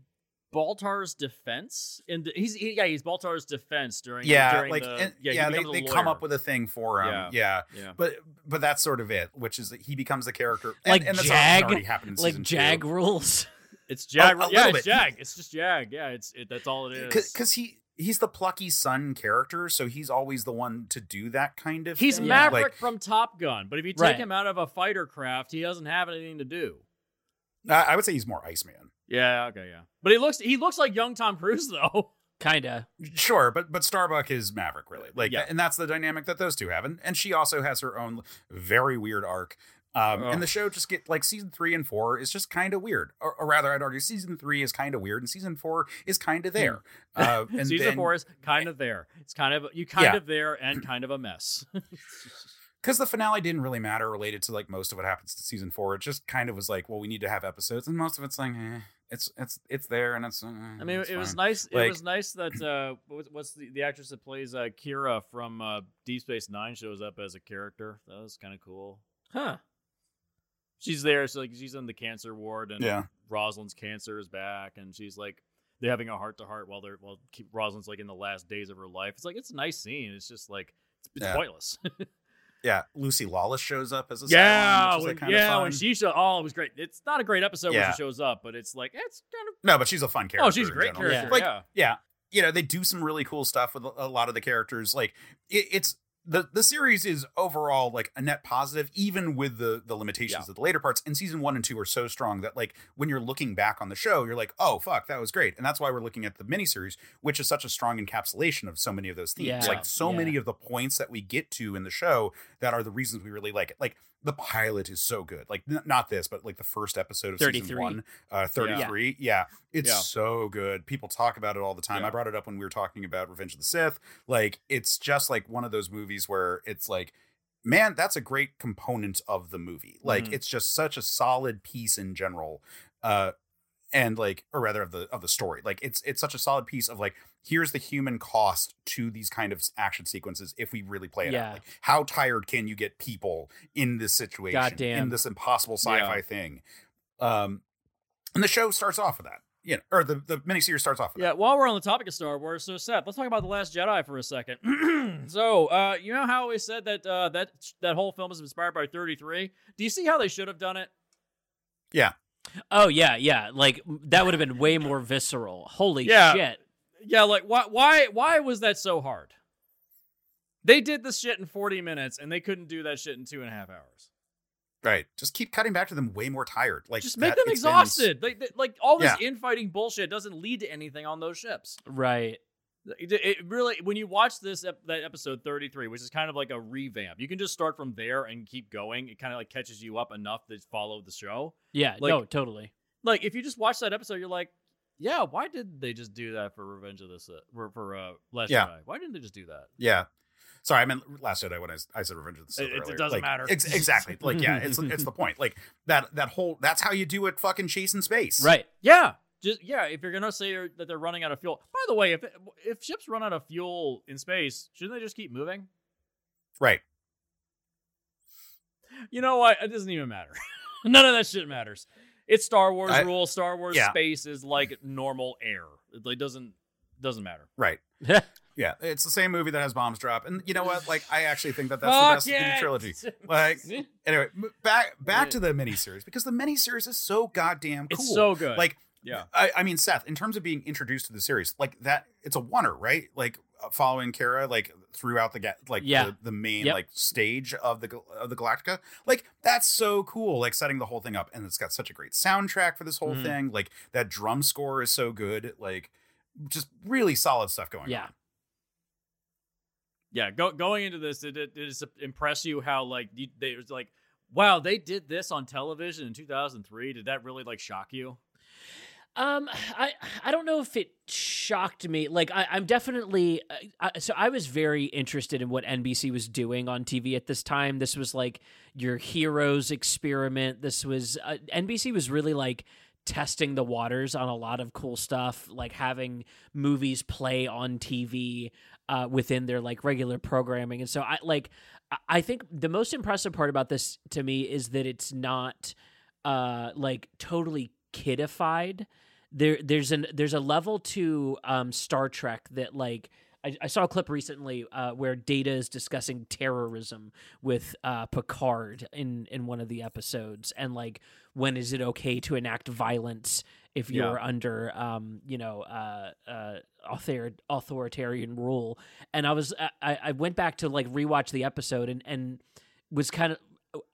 Baltar's defense? And he's he, yeah, he's Baltar's defense during yeah, during like the, and- yeah, yeah, they, they come up with a thing for him. Yeah. Yeah. yeah. But but that's sort of it, which is that he becomes the character. And, Like and that's Jag? already happened like Jag two. rules. It's Jag. a yeah, it's bit. Jag. It's just Jag. Yeah, it's it, that's all it is. because he he's the plucky son character, so he's always the one to do that kind of. He's thing. Maverick Like, from Top Gun, but if you take Right. him out of a fighter craft, he doesn't have anything to do. I I would say he's more Iceman. Yeah, okay, yeah. But he looks he looks like young Tom Cruise though. Kinda. Sure, but but Starbuck is Maverick, really. Like, Yeah. and that's the dynamic that those two have, and, and she also has her own very weird arc. Um, Ugh. and the show just get like season three and four is just kind of weird, or, or rather, I'd argue season three is kind of weird, and season four is kind of there. Uh, and Season then, four is kind of there. It's kind of you kind Yeah. of there and kind of a mess. because the finale didn't really matter related to like most of what happens to season four. It just kind of was like, well, we need to have episodes, and most of it's like, eh, it's it's it's there, and it's. Uh, I mean, it's it was fine. nice. it was nice that uh, what's the the actress that plays uh, Kira from uh, Deep Space Nine shows up as a character. That was kind of cool. Huh. She's there, so like she's in the cancer ward, and Yeah. Roslin's cancer is back, and she's like they're having a heart to heart while they're while Ke- Roslin's like in the last days of her life. It's like it's a nice scene. It's just like it's, it's Yeah. pointless. Yeah, Lucy Lawless shows up as a yeah, when, like, yeah. When she showed, oh, it was great. It's not a great episode when she shows up, but it's like it's kind of no, but she's a fun character. oh, she's a great general. character. Like, yeah. yeah, you know, they do some really cool stuff with a a lot of the characters. Like, it, it's the the series is overall like a net positive, even with the the limitations Yeah. of the later parts. And season one and two are so strong that like when you're looking back on the show, you're like, oh fuck, that was great. And that's why we're looking at the miniseries, which is such a strong encapsulation of so many of those themes. Yeah. Like so Yeah. many of the points that we get to in the show that are the reasons we really like it. Like the pilot is so good. Like n- not this, but like the first episode of season 33. one, uh, 33. Yeah. It's Yeah. so good. People talk about it all the time. Yeah. I brought it up when we were talking about Revenge of the Sith. Like it's just like one of those movies where it's like, man, that's a great component of the movie. Like Mhm. it's just such a solid piece in general. Uh and like or rather of the of the story. Like it's it's such a solid piece of like here's the human cost to these kind of action sequences if we really play it Yeah. out. Like how tired can you get people in this situation Goddamn. in this impossible sci-fi Yeah. thing? Um and the show starts off with that. You know, or the, the miniseries starts off with Yeah, while we're on the topic of Star Wars, so Seth, let's talk about the Last Jedi for a second. so, uh, you know how we said that uh, that that whole film is inspired by 33? Do you see how they should have done it? Oh yeah, yeah. Like that would have been way more visceral. Holy Yeah. shit. Yeah, like why why why was that so hard? They did this shit in 40 minutes, and they couldn't do that shit in two and a half hours. Right. Just keep cutting back to them way more tired. Like Just make them it's exhausted. Like, like all this Yeah. infighting bullshit doesn't lead to anything on those ships. Right. It, it really when you watch this ep- that episode 33 which is kind of like a revamp you can just start from there and keep going it kind of like catches you up enough to follow the show Yeah, Like- no, totally. like if you just watch that episode you're like yeah why did they just do that for revenge of the Sith for, for uh last Yeah. Jedi? why didn't they just do that Yeah. Sorry, I meant Last Jedi when I said Revenge of the Sith. It- it doesn't Like, matter. Ex- exactly. Like, yeah, it's it's the point. Like that that whole that's how you do it. Fucking chase in space. Right. yeah just yeah if you're gonna say that they're running out of fuel by the way if if ships run out of fuel in space shouldn't they just keep moving Right. You know what? It doesn't even matter. None of that shit matters. It's Star Wars I- rule. Star Wars yeah. space is like normal air. It like, doesn't doesn't matter. Right. Yeah. It's the same movie that has bombs drop, and you know what? Like, I actually think that that's the best in the trilogy. Like, anyway, back back to the miniseries because the miniseries is so goddamn cool. It's so good. Like, yeah, I, I mean, Seth, in terms of being introduced to the series, like that, it's a wonder, right? Like uh, following Kara, like throughout the like Yeah. the, the main Yep. like stage of the of the Galactica, like that's so cool. Like setting the whole thing up, and it's got such a great soundtrack for this whole Mhm. thing. Like that drum score is so good. Like just really solid stuff going Yeah. on. yeah. Go, going into this, did it, did it impress you how like you, they was like, wow, they did this on television in 2003? Did that really like shock you? Um, I I don't know if it shocked me. Like I, I'm definitely uh, I, so I was very interested in what NBC was doing on TV at this time. This was like your heroes experiment. This was uh, NBC was really like testing the waters on a lot of cool stuff, like having movies play on TV uh, within their like regular programming. And so I like I think the most impressive part about this to me is that it's not uh like totally kidified there there's an there's a level to um Star Trek that like I, I saw a clip recently uh, where Data is discussing terrorism with uh, Picard in in one of the episodes, and like when is it okay to enact violence if you're under um you know uh uh author- authoritarian rule? And I was I, I went back to like rewatch the episode and and was kind of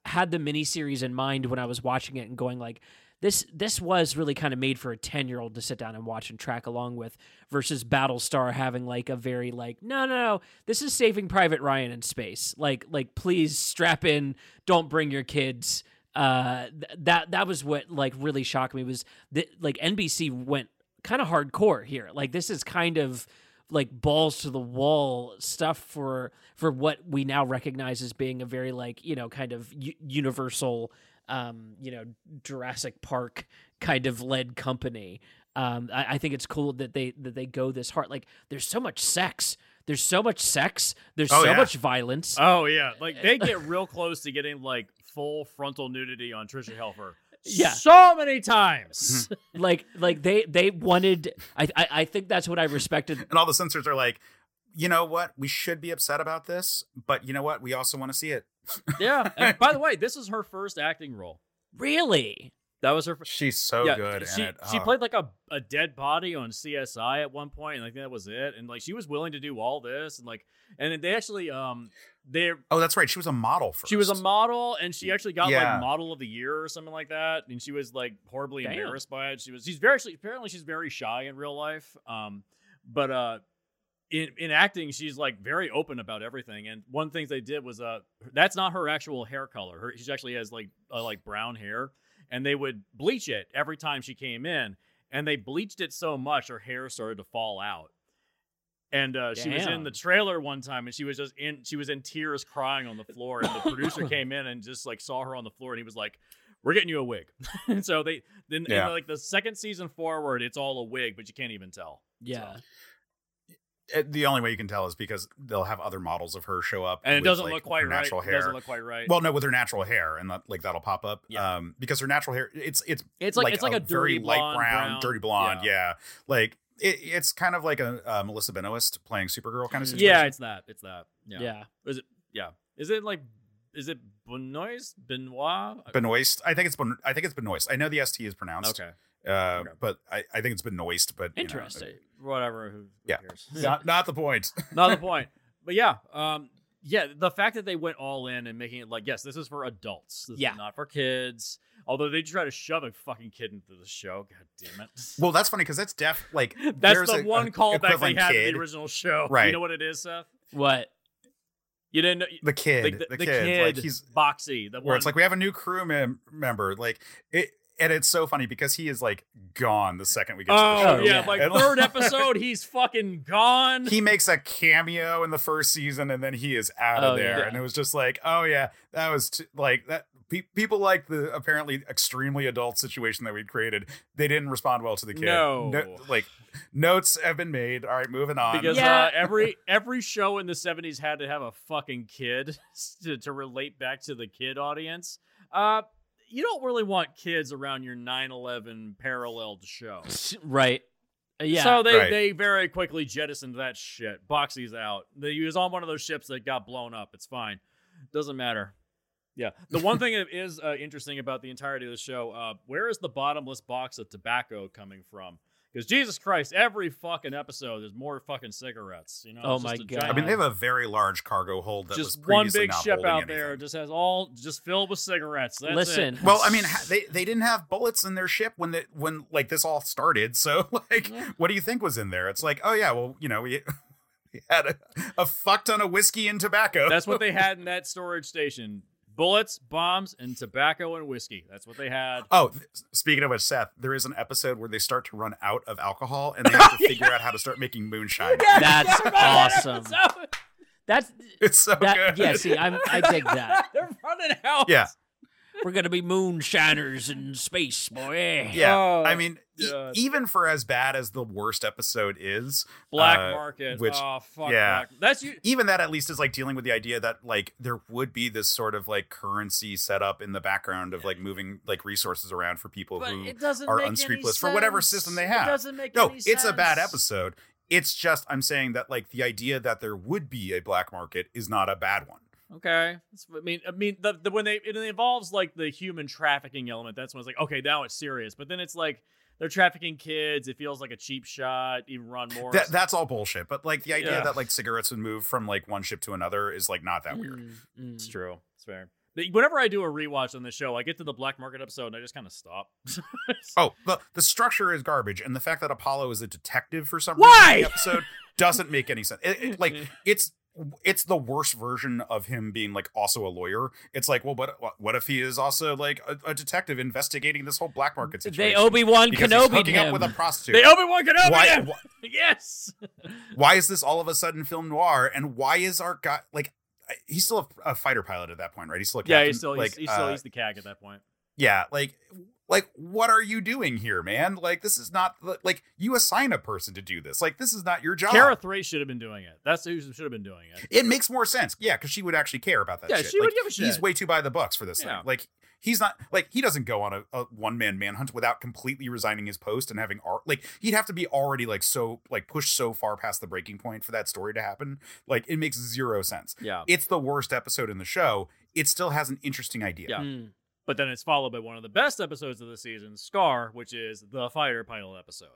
had the miniseries in mind when I was watching it and going like this this was really kind of made for a 10 year old to sit down and watch and track along with versus battlestar having like a very like no no no this is saving private ryan in space. Like like please strap in. Don't bring your kids. Uh th- that that was what like really shocked me was that like nbc went kind of hardcore here. Like this is kind of like balls to the wall stuff for for what we now recognize as being a very like you know kind of u- universal um you know Jurassic Park kind of led company um I, I think it's cool that they that they go this hard like there's so much sex there's so much sex there's Oh, so yeah. much violence Oh yeah, like they get real close to getting like full frontal nudity on Tricia Helfer. Yeah. so many times. like like they they wanted I, I I think that's what I respected And all the censors are like, you know what? We should be upset about this, but you know what? We also want to see it. Yeah. And by the way, this is her first acting role. really That was her. First, She's so yeah, good She, in it. she Oh. played like a, a dead body on CSI at one point, and like that was it. And like she was willing to do all this, and like, and they actually um they Oh, that's right. She was a model first. she was a model, and she actually got Yeah. like model of the year or something like that. And she was like horribly Damn. embarrassed by it. She was she's very actually apparently she's very shy in real life. Um, but uh. In, in acting, she's like very open about everything, and one thing they did was uh that's not her actual hair color. Her she actually has like uh, like brown hair, and they would bleach it every time she came in, and they bleached it so much her hair started to fall out. And uh, she was in the trailer one time, and she was just in she was in tears, crying on the floor. And the producer came in and just like saw her on the floor, and he was like, "We're getting you a wig." and so they then in, Yeah. like the second season forward, it's all a wig, but you can't even tell. yeah Uh, The only way you can tell is because they'll have other models of her show up, And it with, doesn't like, look quite her right. Natural It doesn't look quite right. well, no, with her natural hair, and that, like that'll pop up. Yeah. Um, because her natural hair, it's it's it's like, it's like a, very dirty light blonde, brown, dirty blonde. Yeah. Yeah, like it, it's kind of like a uh, Melissa Benoist playing Supergirl kind of situation. Yeah, it's that. It's that. Yeah. yeah Is it? Yeah. Is it like? Is it Benoist? Benoit? Benoist. I think it's ben, I think it's Benoist. I know the ST is pronounced. Okay. Uh, Okay. but I, I think it's Benoist. But you know, Interesting. Whatever. Who, who Yeah. cares? not not the point. Not the point. But yeah, um, yeah, the fact that they went all in and making it like, yes, this is for adults. This Yeah. is not for kids. Although they try to shove a fucking kid into the show. God damn it. Well, that's funny because that's def like That's there's the a- one a callback they equivalent had to kid. the original show. Right. You know what it is, Seth? What? You didn't know. The kid, like, the, the, kid, like he's Boxy. The where one, it's like we have a new crew mem- member, like it, and it's so funny because he is like gone the second we get to the Oh, show. show. yeah, Yeah. like And- third episode, he's fucking gone. he makes a cameo in the first season and then he is out Oh, of there yeah. and it was just like oh yeah that was t- like that pe- people like the apparently extremely adult situation that we'd created they didn't respond well to the kid No. like notes have been made all right moving on because Yeah. uh, every every show in the 70s had to have a fucking kid to, to relate back to the kid audience. Uh, you don't really want kids around your 9/11 paralleled show. Right. Uh, Yeah. So they, Right. they very quickly jettisoned that shit. Boxy's out. They, he was on one of those ships that got blown up. It's fine. Doesn't matter. Yeah. The one thing that is uh, interesting about the entirety of the show, uh, where is the bottomless box of tobacco coming from? Because Jesus Christ, every fucking episode, there's more fucking cigarettes. You know. Oh It's just my a God. i mean they have a very large cargo hold that was just one big not ship holding out there, just has all just filled with cigarettes. That's Listen. it. well, I mean, they they didn't have bullets in their ship when they when like this all started. So like, Yeah. what do you think was in there? It's like, oh yeah, well, you know, we, we had a, a fuck ton of whiskey and tobacco. That's what they had in that storage station: bullets, bombs, and tobacco and whiskey. That's what they had. Oh, th- speaking of which, Seth, there is an episode where they start to run out of alcohol and they have to figure out how to start making moonshine. That's Remember that awesome. That's It's so that. good. Yeah. See, I'm. I dig that. They're running out. Yeah. We're gonna be moonshiners in space, boy. Yeah. Oh, I mean, God. even for as bad as the worst episode is, Black uh, market. which- oh fuck. yeah. Black. That's you. even that at least is like dealing with the idea that like there would be this sort of like currency set up in the background of like moving like resources around for people But who are make unscrupulous for whatever system they It have. doesn't make no, any it's a bad episode. It's just I'm saying that like the idea that there would be a black market is not a bad one. Okay. That's, I mean, I mean, the, the when they it involves like the human trafficking element, that's when it's like, okay, now it's serious. But then it's like they're trafficking kids. It feels like a cheap shot. Even Ron Morris. That, that's all bullshit. But like the idea Yeah. that like cigarettes would move from like one ship to another is like not that weird. Mm, mm. It's true. It's fair. But whenever I do a rewatch on the show, I get to the black market episode and I just kind of stop. Oh, the the structure is garbage, and the fact that Apollo is a detective for some Why? reason in the episode doesn't make any sense. It- it- like it's it's the worst version of him being like also a lawyer. It's like, well, what what if he is also like a, a detective investigating this whole black market situation? They Obi Wan Kenobi hooking up with a prostitute. they Obi Wan Kenobi. why, him! Yes. why is this all of a sudden film noir? And why is our guy like he's still a, a fighter pilot at that point, right? He's still a Yeah, captain. he's still like he's, he's still uh, he's the cag at that point. yeah like like what are you doing here man like this is not like you assign a person to do this like this is not your job Kara Thrace should have been doing it. That's who should have been doing it. it makes more sense yeah because she would actually care about that shit. Yeah, shit. she would give a shit he's way too by the bucks for this Yeah. thing like he's not like he doesn't go on a, a one-man manhunt without completely resigning his post and having art like he'd have to be already like so like pushed so far past the breaking point for that story to happen like it makes zero sense Yeah. it's the worst episode in the show it still has an interesting idea Yeah. Mm. But then it's followed by one of the best episodes of the season, Scar, which is the fighter pilot episode.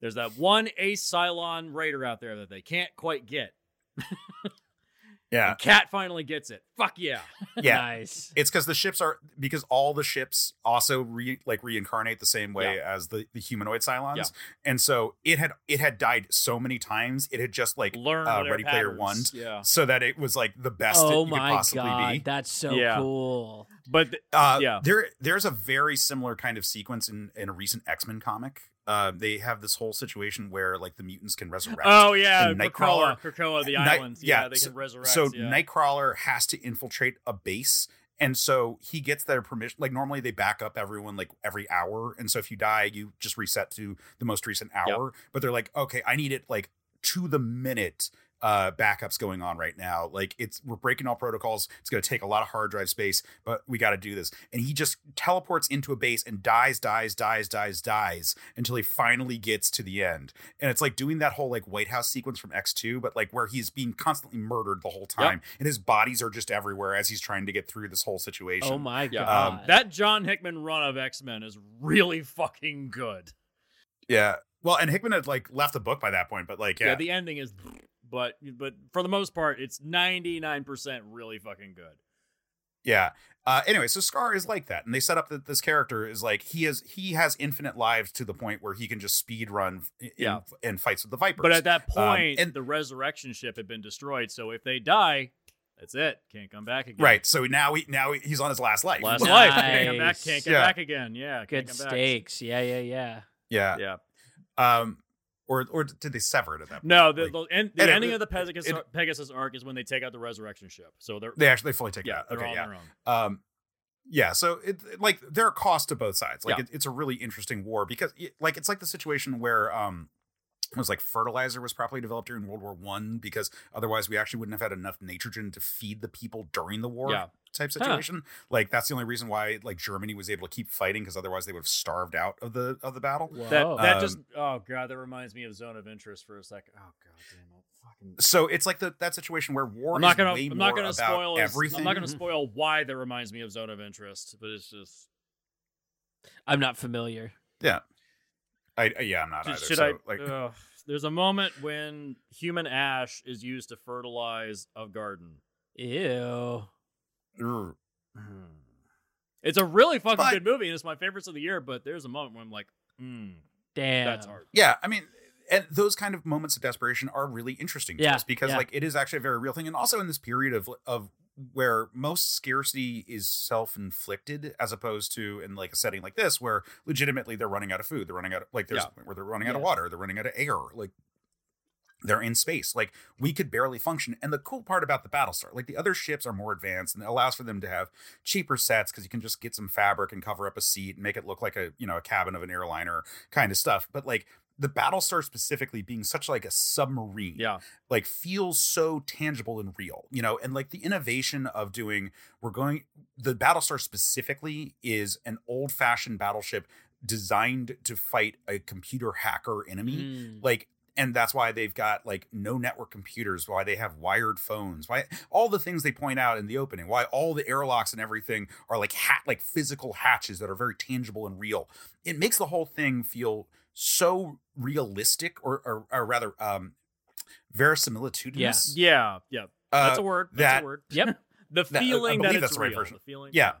There's that one ace Cylon raider out there that they can't quite get. yeah And Kat finally gets it. Fuck yeah. yeah Nice. It's because the ships are because all the ships also re, like reincarnate the same way as the, the humanoid Cylons, Yeah. and so it had it had died so many times it had just like learned uh, their Ready Player patterns. One, Yeah. so that it was like the best Oh it could my possibly god, be. that's so Yeah. cool. But th- Uh, Yeah. there there's a very similar kind of sequence in in a recent X Men comic. Uh, they have this whole situation where like the mutants can resurrect. oh yeah, and Nightcrawler- Krakoa, the Night- islands. yeah, Yeah, they so- can resurrect. So yeah. Nightcrawler has to infiltrate a base. And so he gets their permission. Like normally they back up everyone like every hour. And so if you die, you just reset to the most recent hour. But they're like, okay, I need it like to the minute uh backups going on right now. Like it's we're breaking all protocols. It's gonna take a lot of hard drive space, but we gotta do this. And he just teleports into a base and dies, dies, dies, dies, dies until he finally gets to the end. And it's like doing that whole like White House sequence from X2, but like where he's being constantly murdered the whole time. And his bodies are just everywhere as he's trying to get through this whole situation. Oh my god. Um, that John Hickman run of X Men is really fucking good. Yeah. Well, and Hickman had like left the book by that point, but like, Yeah. yeah. the ending is, but but for the most part, it's ninety nine percent really fucking good. Yeah. Uh, anyway, so Scar is like that, and they set up that this character is like he has he has infinite lives to the point where he can just speed run in, Yeah. and fights with the Vipers. But at that Um, point, and- the resurrection ship had been destroyed. So if they die, that's it. Can't come back again. right, so now he now he's on his last life. Last Nice. life. Can't come back. Can't come Yeah. back again. Yeah. Good come back. stakes. Yeah, yeah, yeah. yeah. Yeah. Um, or or did they sever it at that? point? No, the, Like, the, end, the and it- ending of the Pegasus, it- Pegasus arc is when they take out the resurrection ship. So they're they actually fully take it yeah, out. they're Okay, yeah. their own. um yeah so it like there are costs to both sides like Yeah. it, it's a really interesting war because it, like it's like the situation where um it was like fertilizer was properly developed during world war one because otherwise we actually wouldn't have had enough nitrogen to feed the people during the war Yeah. type Huh. situation like that's the only reason why like germany was able to keep fighting because otherwise they would have starved out of the of the battle That Whoa. that Um, just oh god, that reminds me of Zone of Interest for a second. Oh god damn it. Fucking so it's like the, that situation where war I'm not gonna way I'm not gonna about spoil his- everything I'm not gonna spoil why that reminds me of Zone of Interest, but it's just I'm not familiar. I, I- yeah i'm not Should, either should so, I? like ugh. there's a moment when human ash is used to fertilize a garden. Ew. ugh. It's a really fucking But- good movie, and it's my favorites of the year. But there's a moment where I'm like, mm, Damn. that's hard. Yeah, I mean, and those kind of moments of desperation are really interesting to Yeah, us because yeah. like it is actually a very real thing, and also in this period of of where most scarcity is self-inflicted as opposed to in like a setting like this where legitimately they're running out of food they're running out of like there's Yeah. where they're running out of water they're running out of air like they're in space like we could barely function. And the cool part about the battlestar like the other ships are more advanced and it allows for them to have cheaper sets because you can just get some fabric and cover up a seat and make it look like a you know a cabin of an airliner kind of stuff. But like the battlestar specifically being such like a submarine Yeah, like feels so tangible and real you know and like the innovation of doing we're going the battlestar specifically is an old fashioned battleship designed to fight a computer hacker enemy Mm. like and that's why they've got like no network computers why they have wired phones why all the things they point out in the opening why all the airlocks and everything are like hat like physical hatches that are very tangible and real it makes the whole thing feel so realistic or or, or rather um verisimilitudinous yeah, yeah. That's uh, a word. That's that- a word. Yep. the That- I feeling that it's that's the right real. version. The feeling. Yeah.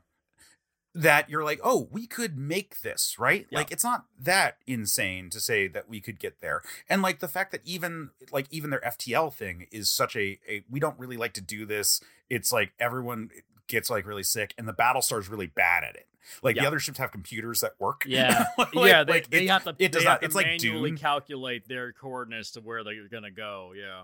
that you're like, oh, we could make this, right? Yeah. Like it's not that insane to say that we could get there. And like the fact that even like even their FTL thing is such a, a we don't really like to do this. It's like everyone gets like really sick and the Battlestar's really bad at it. Like the other ships have computers that work. Yeah. Like- yeah, they, like, they have to. it does not- it's like manually Dune. calculate their coordinates to where they're gonna go. Yeah.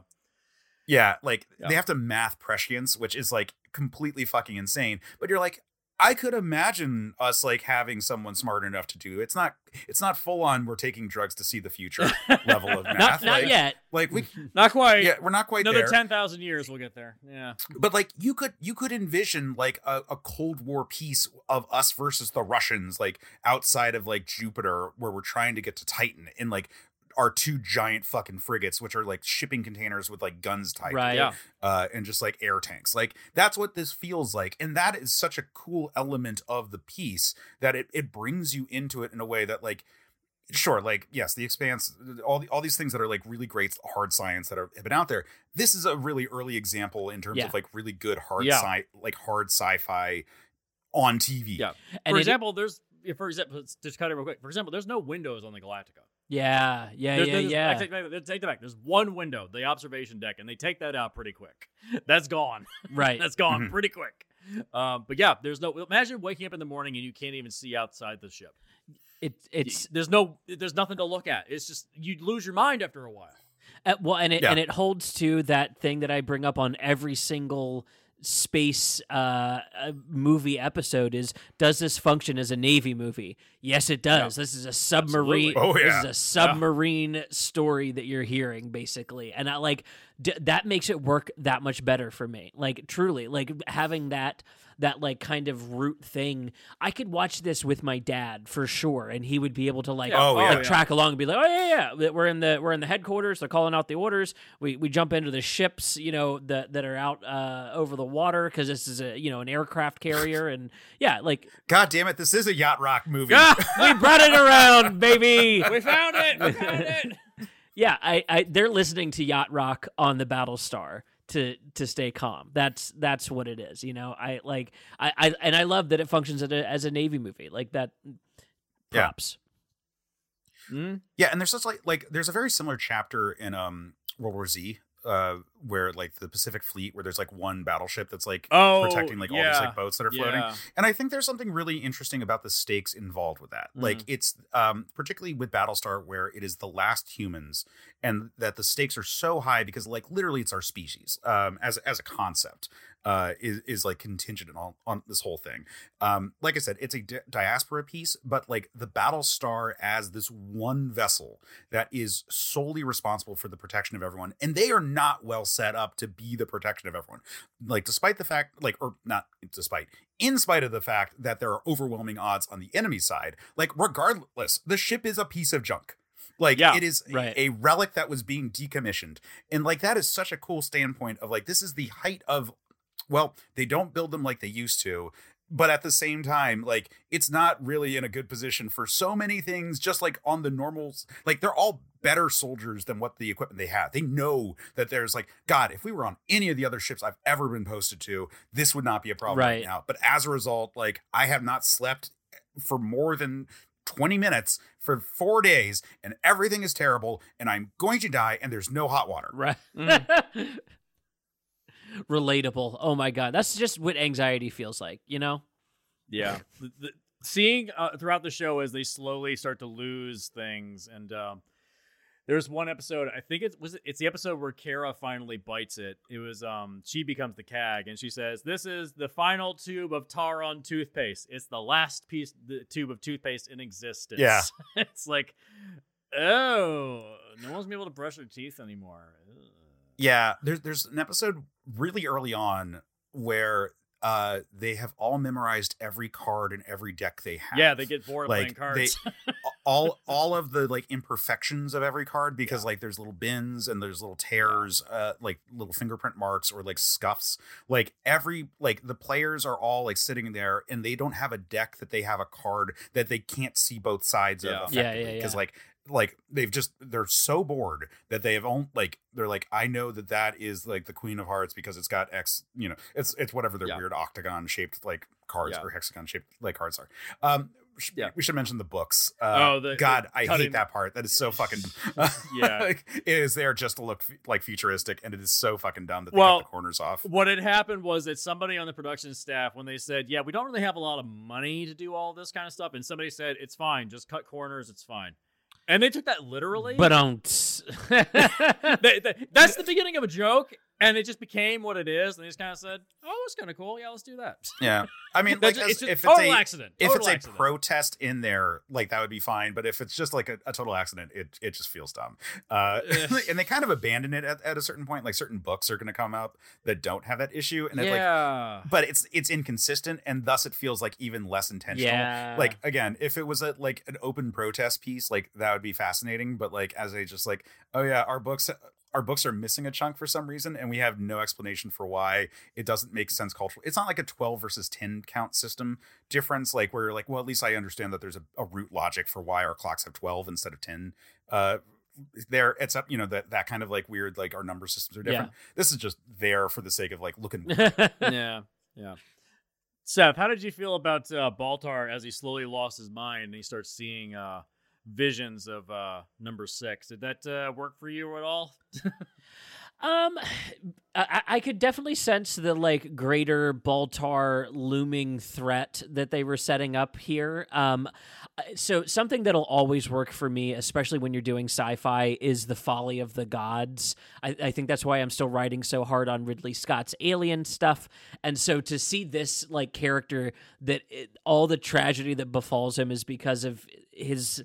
Yeah, like Yeah. they have to math prescience, which is like completely fucking insane. But you're like, I could imagine us like having someone smart enough to do. It's not. It's not full on. We're taking drugs to see the future level of math. Not, not like, yet. Like we, Not quite. yeah, we're not quite Another there. ten thousand years, we'll get there. Yeah. but like you could, you could envision like a, a Cold War piece of us versus the Russians, like outside of like Jupiter, where we're trying to get to Titan, in like our two giant fucking frigates, which are like shipping containers with like guns tied to Right. Yeah. uh, and just like air tanks. Like that's what this feels like, and that is such a cool element of the piece that it it brings you into it in a way that like. Sure, like yes, the expanse, all the, all these things that are like really great hard science that are, have been out there. This is a really early example in terms Yeah. of like really good hard Yeah. sci, like hard sci-fi on TV. Yeah. And for it- example, there's if, for example, let's just cut it real quick. For example, there's no windows on the Galactica. Yeah. Yeah. There's- yeah. there's- Yeah. Take, take, take that back. There's one window, the observation deck, and they take that out pretty quick. That's gone. Right. That's gone Mhm. pretty quick. Um, but yeah, there's no. Imagine waking up in the morning and you can't even see outside the ship. It, it's there's no. There's nothing to look at. It's just you lose your mind after a while. Uh, well, and it Yeah. and it holds to that thing that I bring up on every single space uh, uh, movie episode is does this function as a navy movie? Yes it does. This is a submarine Absolutely. Oh, this is a submarine story that you're hearing basically. And i like d- that makes it work that much better for me. Like truly like having that that like kind of root thing i could watch this with my dad for sure and he would be able to like Oh, Oh, yeah. like track along and be like, oh yeah, yeah, yeah, we're in the we're in the headquarters. They're calling out the orders. We we jump into the ships, you know, that that are out uh, over the water because this is a you know an aircraft carrier, and yeah, like God damn it, this is a yacht rock movie. we brought it around, baby. We found it. We found it. yeah, I, I they're listening to Yacht Rock on the Battlestar to to stay calm. That's that's what it is. You know, I like I, I and I love that it functions as a, as a Navy movie. Like that Yeah. props. Mm? Yeah, and there's such like like there's a very similar chapter in um World War Z uh where like the Pacific Fleet where there's like one battleship that's like Oh, protecting like all these like boats that are floating. Yeah. And I think there's something really interesting about the stakes involved with that. Like it's um particularly with Battlestar where it is the last humans and that the stakes are so high because like literally it's our species um as as a concept uh is is like contingent on on this whole thing. Um like I said it's a di- diaspora piece but like the Battlestar as this one vessel that is solely responsible for the protection of everyone and they are not well set up to be the protection of everyone. Like despite the fact like or not despite in spite of the fact that there are overwhelming odds on the enemy side like regardless the ship is a piece of junk. Like Yeah, it is a- right. a, relic that was being decommissioned. And like that is such a cool standpoint of like this is the height of well they don't build them like they used to but at the same time like it's not really in a good position for so many things just like on the normals like they're all better soldiers than what the equipment they have they know that there's like god if we were on any of the other ships i've ever been posted to this would not be a problem right, Right. now but as a result like i have not slept for more than 20 minutes for four days and everything is terrible and i'm going to die and there's no hot water Right. Mm. Relatable. Oh my god, that's just what anxiety feels like. You know. Yeah. The, the, seeing uh, throughout the show as they slowly start to lose things, and um, there's one episode. I think it was. It's the episode where Kara finally bites it. It was. Um, she becomes the CAG, and she says, "This is the final tube of Taron toothpaste. It's the last piece, the tube of toothpaste in existence." Yeah. it's like, oh, no one's gonna be able to brush their teeth anymore. Ugh. Yeah, there's there's an episode really early on where uh they have all memorized every card and every deck they have. Yeah, they get bored Like, playing they- cards. all all of the like imperfections of every card because like there's little bins and there's little tears uh like little fingerprint marks or like scuffs like every like the players are all like sitting there and they don't have a deck that they have a card that they can't see both sides Yeah. of Yeah, effectively yeah, because yeah. like like they've just they're so bored that they have only like they're like I know that that is like the Queen of Hearts because it's got X you know it's it's whatever their Yeah. weird octagon shaped like cards Yeah. or hexagon shaped like cards are. Um, Yeah. we should mention the books. Uh, Oh, the- God, the I hate that part. That is so fucking. Yeah. like, it is there just to look f- like futuristic, and it is so fucking dumb that they Well, cut the corners off. what had happened was that somebody on the production staff, when they said, "Yeah, we don't really have a lot of money to do all this kind of stuff," and somebody said, "It's fine, just cut corners, it's fine," and they took that literally. But um, they- that's the beginning of a joke, and it just became what it is. And they just kind of said, "Oh, it's kind of cool. Yeah, let's do that." Yeah, I mean, like ju- as- it's just if it's total a accident. if Total it's a protest in there, like that would be fine. But if it's just like a, a total accident, it it just feels dumb. Uh, and they kind of abandon it at, at a certain point. Like certain books are going to come out that don't have that issue, and it like yeah. but it's it's inconsistent and thus it feels like even less intentional yeah. like again if it was a like an open protest piece like that would be fascinating but like as a just like oh yeah our books our books are missing a chunk for some reason and we have no explanation for why it doesn't make sense culturally. It's not like a 12 versus 10 count system difference like where you're like well at least i understand that there's a, a root logic for why our clocks have 12 instead of 10 uh there it's up you know that that kind of like weird like our number systems are different. This is just there for the sake of like looking yeah, yeah. Seth, how did you feel about uh, Baltar as he slowly lost his mind and he starts seeing uh, visions of uh, number six? Did that uh, work for you at all? Um, I, I could definitely sense the like greater Baltar looming threat that they were setting up here. Um, so something that'll always work for me, especially when you're doing sci-fi, is the folly of the gods. I, I think that's why I'm still writing so hard on Ridley Scott's Alien stuff, and so to see this like character that it, all the tragedy that befalls him is because of his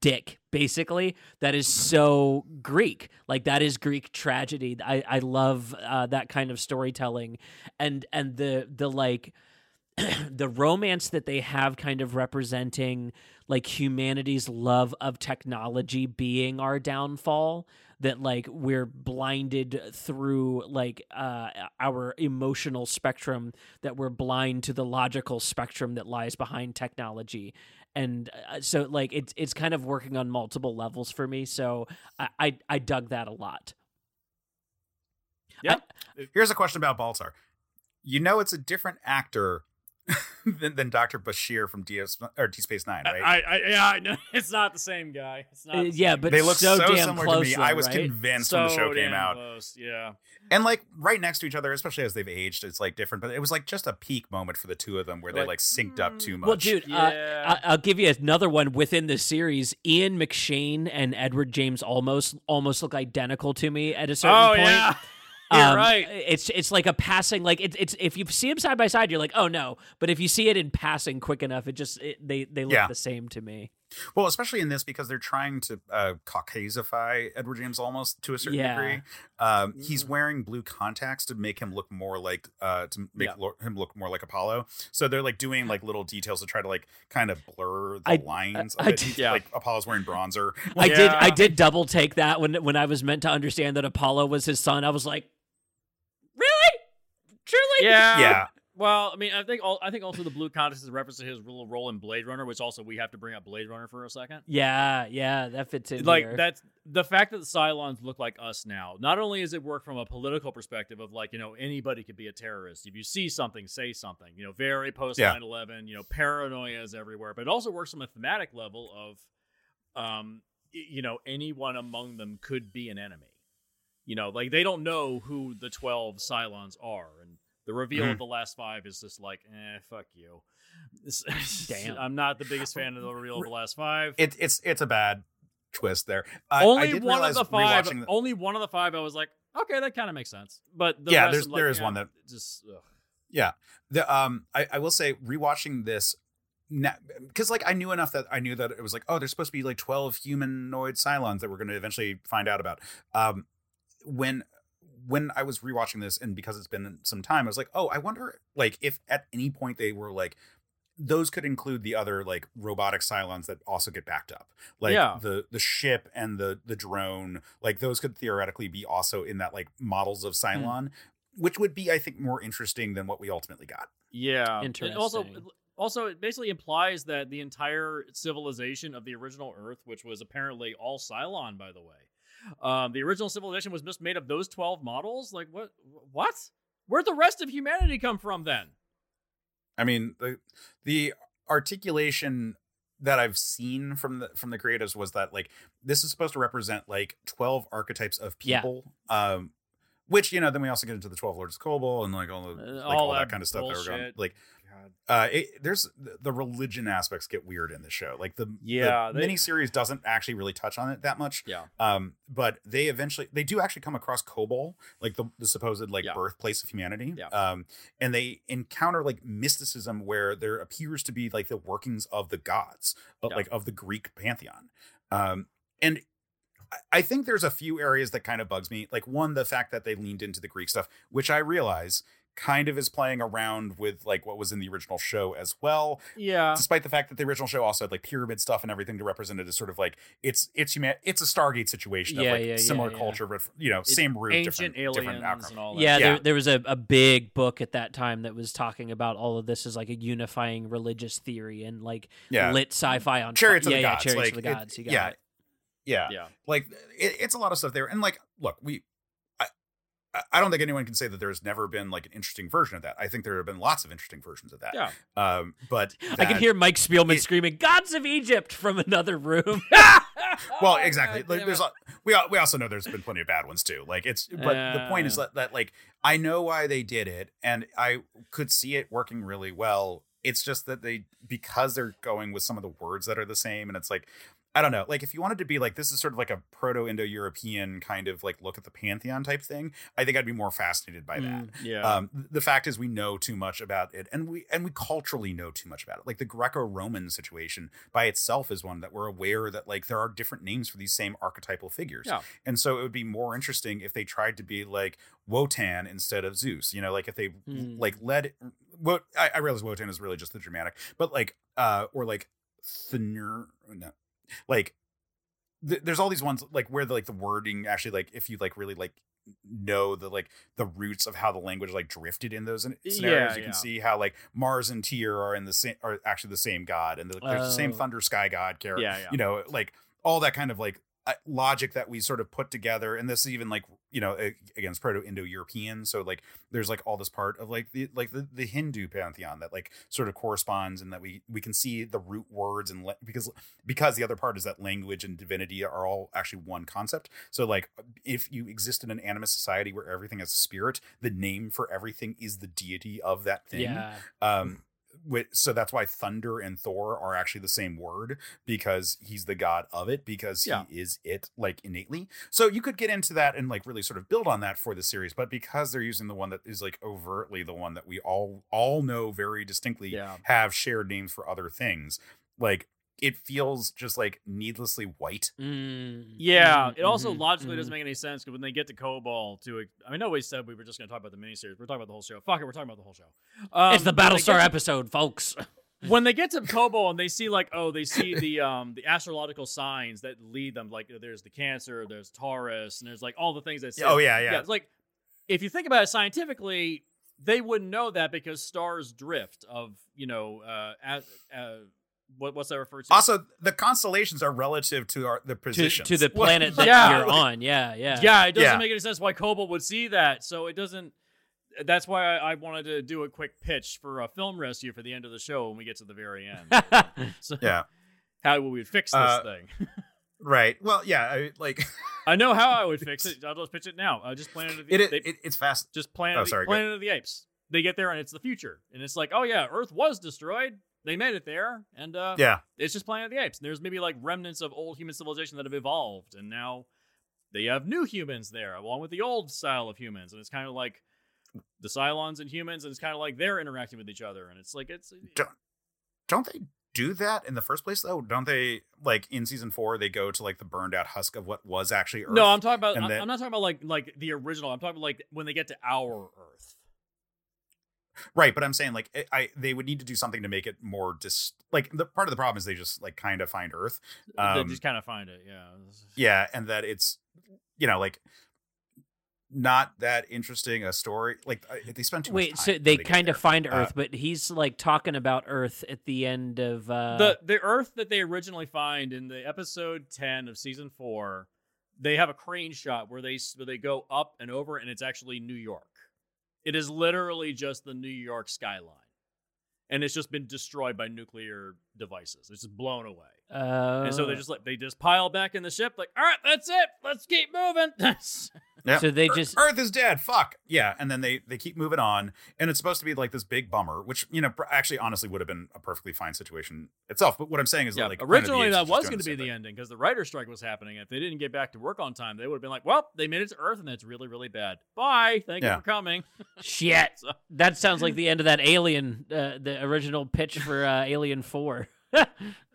dick basically that is so greek. Like that is greek tragedy. I i love uh, that kind of storytelling. And and the the like the romance that they have kind of representing like humanity's love of technology being our downfall that like we're blinded through like uh our emotional spectrum that we're blind to the logical spectrum that lies behind technology and uh, so like it's it's kind of working on multiple levels for me so I, I i dug that a lot Yeah. Here's a question about Baltar. You know, it's a different actor than, than Dr. Bashir from DS or D Space Nine, right? I, I, yeah, I know. It's not the same guy. It's not. Uh, yeah, same but they look so so, damn similar close to me. though, I was right? convinced so when the show came out. Close. Yeah. And like right next to each other, especially as they've aged, it's like different. But it was like just a peak moment for the two of them where they Like, like synced up too much. Well, dude, uh, Yeah. I- I'll give you another one within the series. Ian McShane and Edward James Olmos almost look identical to me at a certain Oh point. yeah. You're Um, right. It's it's like a passing like it's it's if you see them side by side, you're like, oh no. But if you see it in passing quick enough, it just it, they they look Yeah. the same to me. Well, especially in this because they're trying to uh, Caucasify Edward James Olmos to a certain Yeah. degree. Um, he's wearing blue contacts to make him look more like uh, to make Yeah. lo- him look more like Apollo. So they're like doing like little details to try to like kind of blur the I- lines. I of it. did- Yeah. Like Apollo's wearing bronzer. I did I did double take that when when I was meant to understand that Apollo was his son. I was like, really, truly? Yeah. yeah, Well, I mean, I think all, I think also the blue contest is a reference to his little role in Blade Runner, which also we have to bring up Blade Runner for a second. yeah, yeah. That fits in like here. that's the fact that the Cylons look like us now. Not only does it work from a political perspective of like you know anybody could be a terrorist if you see something, say something. You know, very post Yeah. 9/11. You know, paranoia is everywhere, but it also works from a thematic level of, um, you know, anyone among them could be an enemy. You know, like they don't know who the twelve Cylons are, and the reveal Mhm. of the last five is just like, eh, fuck you. Damn. I'm not the biggest fan of the reveal of the last five. it, it's it's a bad twist there. I, only I one of the five. the- Only one of the five. I was like, okay, that kind of makes sense. But the Yeah, there's- like, there is yeah, one that- just ugh. Yeah. The um I, I will say rewatching this because like I knew enough that I knew that it was like oh there's supposed to be like 12 humanoid Cylons that we're going to eventually find out about. Um when when I was rewatching this and because it's been some time I was like oh I wonder like if at any point they were like those could include the other like robotic Cylons that also get backed up. Like Yeah. the the ship and the the drone, like those could theoretically be also in that like models of hmm. Cylon, which would be I think more interesting than what we ultimately got. yeah. And also, also, it basically implies that the entire civilization of the original Earth, which was apparently all Cylon, by the way, um, the original civilization was just made of those twelve models. Like what? What? Where'd the rest of humanity come from then? I mean, the the articulation that I've seen from the from the creatives was that like this is supposed to represent like 12 archetypes of Yeah. people. Um which, you know, then we also get into the 12 Lords of Kobol and like all the Uh, like, all all, that, that kind of stuff that we're going like God. uh it, there's the religion aspects get weird in the show. Like the Yeah, the they- miniseries doesn't actually really touch on it that much. Yeah. Um, but they eventually they do actually come across Kobol, like the, the supposed like Yeah. birthplace of humanity. Yeah. Um, and they encounter like mysticism where there appears to be like the workings of the gods, but Yeah. like of the Greek pantheon. Um, and I- I think there's a few areas that kind of bugs me. Like one, the fact that they leaned into the Greek stuff, which I realize kind of is playing around with like what was in the original show as well Yeah. despite the fact that the original show also had like pyramid stuff and everything to represent it as sort of like it's it's human it's a Stargate situation Yeah, of like yeah, yeah, similar yeah. culture but you know It's same root Ancient different aliens different outcome. and all that. yeah, Yeah. There, there was a, a big book at that time that was talking about all of this as like a unifying religious theory and like yeah lit sci-fi on Chariots top. of the yeah, Gods, yeah, chariots like, of the it- gods. you got yeah. it. yeah Yeah. like it, it's a lot of stuff there and like look we I, I- don't think anyone can say that there's never been like an interesting version of that. I think there have been lots of interesting versions of that. Yeah. Um, but I can hear Mike Spielman it- screaming "Gods of Egypt" from another room. well exactly like there's a, we we also know there's been plenty of bad ones too like it's but the point is Uh. that, that like i know why they did it and i could see it working really well it's just that they because they're going with some of the words that are the same and it's like i don't know like if you wanted to be like this is sort of like a proto-indo-european kind of like look at the pantheon type thing i think i'd be more fascinated by that Mm. Yeah. um, the fact is we know too much about it and we and we culturally know too much about it like the greco-roman situation by itself is one that we're aware that like there are different names for these same archetypal figures Yeah. and so it would be more interesting if they tried to be like wotan instead of zeus you know like if they Hmm. like led what I, I realize wotan is really just the dramatic but like uh or like Thnir, no like th- there's all these ones like where the like the wording actually like if you like really like know the like the roots of how the language like drifted in those scenarios Yeah, you yeah. can see how like mars and tyr are in the same are actually the same god and the, there's the same Oh. thunder sky god character yeah. Yeah. you know like all that kind of like logic that we sort of put together and this is even like you know against proto-indo-european so like there's like all this part of like the like the, the hindu pantheon that like sort of corresponds and that we we can see the root words and le- because because the other part is that language and divinity are all actually one concept so like if you exist in an animist society where everything has a spirit the name for everything is the deity of that thing Yeah. um so that's why thunder and thor are actually the same word because he's the god of it because Yeah. he is it like innately so you could get into that and like really sort of build on that for the series but because they're using the one that is like overtly the one that we all all know very distinctly Yeah. have shared names for other things like it feels just like needlessly white Mm, Yeah, mhm, it also mhm, logically mhm. doesn't make any sense because when they get to Kobol, to I mean, nobody said we were just going to talk about the miniseries. We're talking about the whole show. Fuck it, we're talking about the whole show. Um, it's the Battlestar get episode, folks. when they get to Kobol and they see like, oh, they see the um the astrological signs that lead them. Like, there's the Cancer, there's Taurus, and there's like all the things that. say- oh yeah yeah, yeah. It's like if you think about it scientifically, they wouldn't know that because stars drift of you know uh, at, uh what what's that referred to? also the constellations are relative to our the to, to the planet that Yeah. you're on. Yeah, yeah. Yeah, it doesn't Yeah. make any sense why Kobol would see that. So it doesn't. That's why I, I wanted to do a quick pitch for a film rescue for the end of the show when we get to the very end. so yeah how will we fix this Uh, thing. right well yeah I, like I know how I would fix it. I'll just pitch it now. I just Planet of the it, they- it it's fast just Planet, Oh, sorry, go Planet of the Apes. They get there and it's the future, and it's like, oh yeah, Earth was destroyed. They made it there, and uh, yeah it's just Planet of the Apes. And there's maybe like remnants of old human civilization that have evolved, and now they have new humans there, along with the old style of humans. And it's kind of like the Cylons and humans, and it's kind of like they're interacting with each other. And it's like it's Don't- don't they do that in the first place though don't they like in season four they go to like the burned out husk of what was actually Earth? no, I'm talking about. I'm, then- I'm not talking about like like the original. I'm talking about like when they get to our Earth. Right but i'm saying like I, I they would need to do something to make it more dis like the part of the problem is they just like kind of find earth they Um, just kind of find it. Yeah. yeah and that it's you know like not that interesting a story like uh, they spend too Wait, much time so when they kind of there. find Uh, Earth, but he's like talking about Earth at the end of uh the the Earth that they originally find in the episode ten of season four, they have a crane shot where they where they go up and over, and it's actually New York. It is literally just the New York skyline, and it's just been destroyed by nuclear devices. It's just blown away, uh, and so they just like they just pile back in the ship, like, all right, that's it, let's keep moving. Yep. so they Ear- just Earth is dead. Fuck yeah, and then they they keep moving on, and it's supposed to be like this big bummer, which you know actually honestly would have been a perfectly fine situation itself. But what I'm saying is yeah, that, like Planet of the originally Apes that is just was going to be the thing. ending because the writer strike was happening. If they didn't get back to work on time, they would have been like, well, they made it to Earth, and that's really really bad. Bye, thank Yeah. you for coming. shit. So- That sounds like the end of that Alien, uh, the original pitch for uh, Alien Four.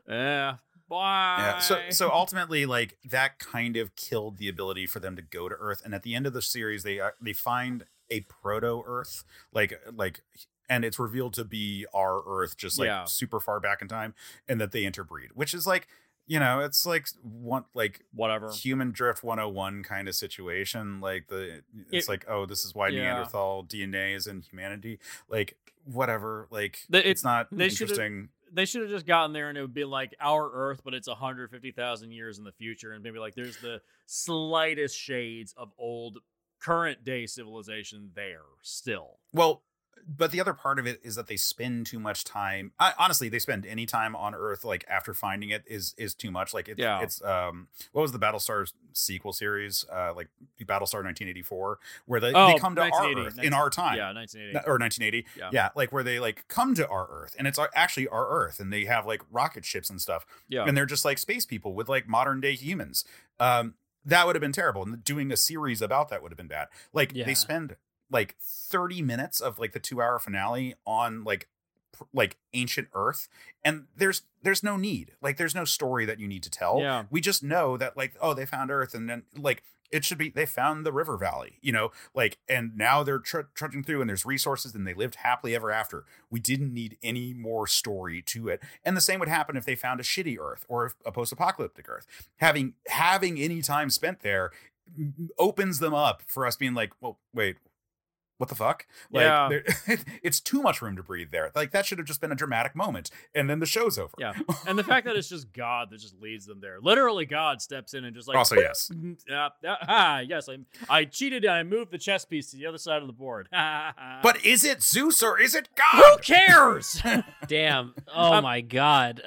Yeah. Bye. Yeah. So so ultimately, like that kind of killed the ability for them to go to Earth. And at the end of the series, they uh, they find a proto Earth, like like, and it's revealed to be our Earth, just like Yeah. super far back in time, and that they interbreed, which is like, you know, it's like one like whatever. human drift 101 kind of situation like the it's It- like oh this is why yeah. neanderthal dna is in humanity like whatever like The- it- it's not interesting They should have just gotten there and it would be like our Earth, but it's 150,000 years in the future. And maybe like there's the slightest shades of old current day civilization there still. well but the other part of it is that they spend too much time I, honestly they spend any time on earth like after finding it is is too much like it's Yeah. it's um what was the battlestar sequel series uh like battlestar 1984 where they, Oh, they come to our 1980, earth in our time Yeah, 1980. or 1980 Yeah. yeah. like where they like come to our earth and it's actually our earth and they have like rocket ships and stuff yeah. and they're just like space people with like modern day humans um that would have been terrible and doing a series about that would have been bad like Yeah. they spend like 30 minutes of like the two hour finale on like pr- like ancient earth and there's there's no need. Like there's no story that you need to tell. Yeah. we just know that like oh they found earth and then like it should be they found the river valley you know? Like and now they're tr- trudging through and there's resources and they lived happily ever after. We didn't need any more story to it. And the same would happen if they found a shitty earth or a post-apocalyptic earth. Having having any time spent there opens them up for us being like well wait what the fuck? Like, Yeah. it's too much room to breathe there. Like that should have just been a dramatic moment, and then the show's over. Yeah. And the fact that it's just God that just leads them there. Literally, God steps in and just like. also, yes. Uh, ah, yes, I, I cheated and I moved the chess piece to the other side of the board. But is it Zeus or is it God? who cares? Damn. Oh Um, my god.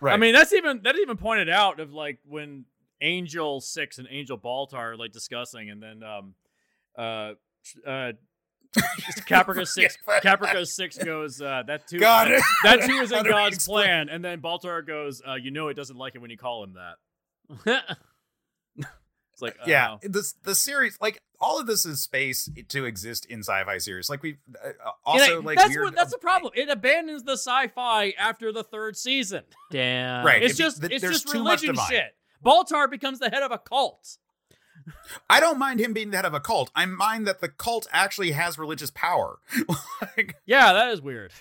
Right. I mean, that's even that's even pointed out of like when Angel Six and Angel Baltar are like discussing, and then um, uh, uh, Caprica Six, Caprica Six goes uh, that too. God. That too is How in do God's explain- plan, and then Baltar goes, uh, "You know, it doesn't like it when you call him that." It's like, yeah, oh. the the series, like all of this is space to exist in sci-fi series. Like we uh, also know, like that's weird, what that's the problem. It abandons the sci-fi after the third season. Damn. Right. It's it just th- it's just religion shit. Baltar becomes the head of a cult. I don't mind him being the head of a cult. I mind that the cult actually has religious power. like, Yeah, that is weird.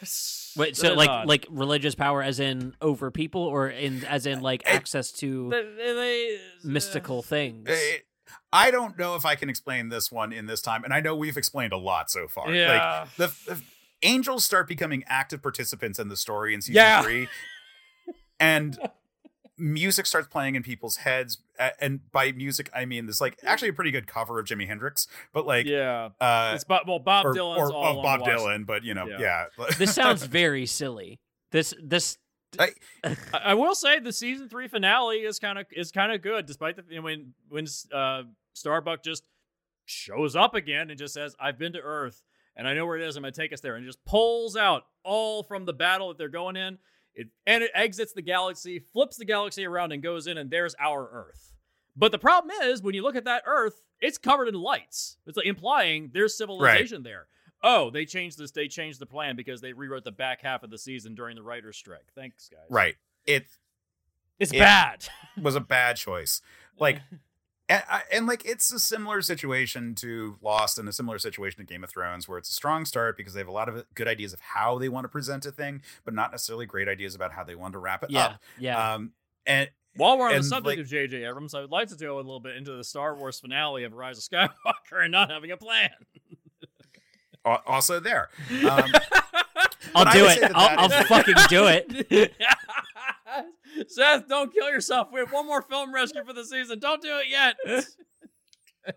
Wait, so like odd. like religious power as in over people or in as in like Eh, access to They- they- they- mystical things. eh, I don't know if I can explain this one in this time, and I know we've explained a lot so far. Yeah. Like the, the angels start becoming active participants in the story in season Yeah. three, and music starts playing in people's heads. A- And by music, I mean this like actually a pretty good cover of Jimi Hendrix, but like yeah, uh, it's Bob, well Bob or, Dylan's or all of Bob the watch- Dylan, but you know, Yeah. yeah. this sounds very silly. This this I, I will say the season three finale is kind of is kind of good, despite the you know, when when uh, Starbuck just shows up again and just says, "I've been to Earth and I know where it is. I'm gonna take us there," and just pulls out all from the battle that they're going in. It and it exits the galaxy, flips the galaxy around, and goes in, and there's our Earth. But the problem is, when you look at that Earth, it's covered in lights. It's like implying there's civilization there. Oh, they changed this. They changed the plan because they rewrote the back half of the season during the writer's strike. Thanks, guys. right. It It's It- bad. was a bad choice. Like and, and like it's a similar situation to Lost and a similar situation to Game of Thrones, where it's a strong start because they have a lot of good ideas of how they want to present a thing, but not necessarily great ideas about how they want to wrap it yeah up. yeah. Um, and While we're on the subject like- of J.J. Abrams, I would like to go a little bit into the Star Wars finale of Rise of Skywalker and not having a plan. also there, um, I'll do it. that I'll, that I'll fucking do it. Seth, don't kill yourself. We have one more film rescue for the season. Don't do it yet.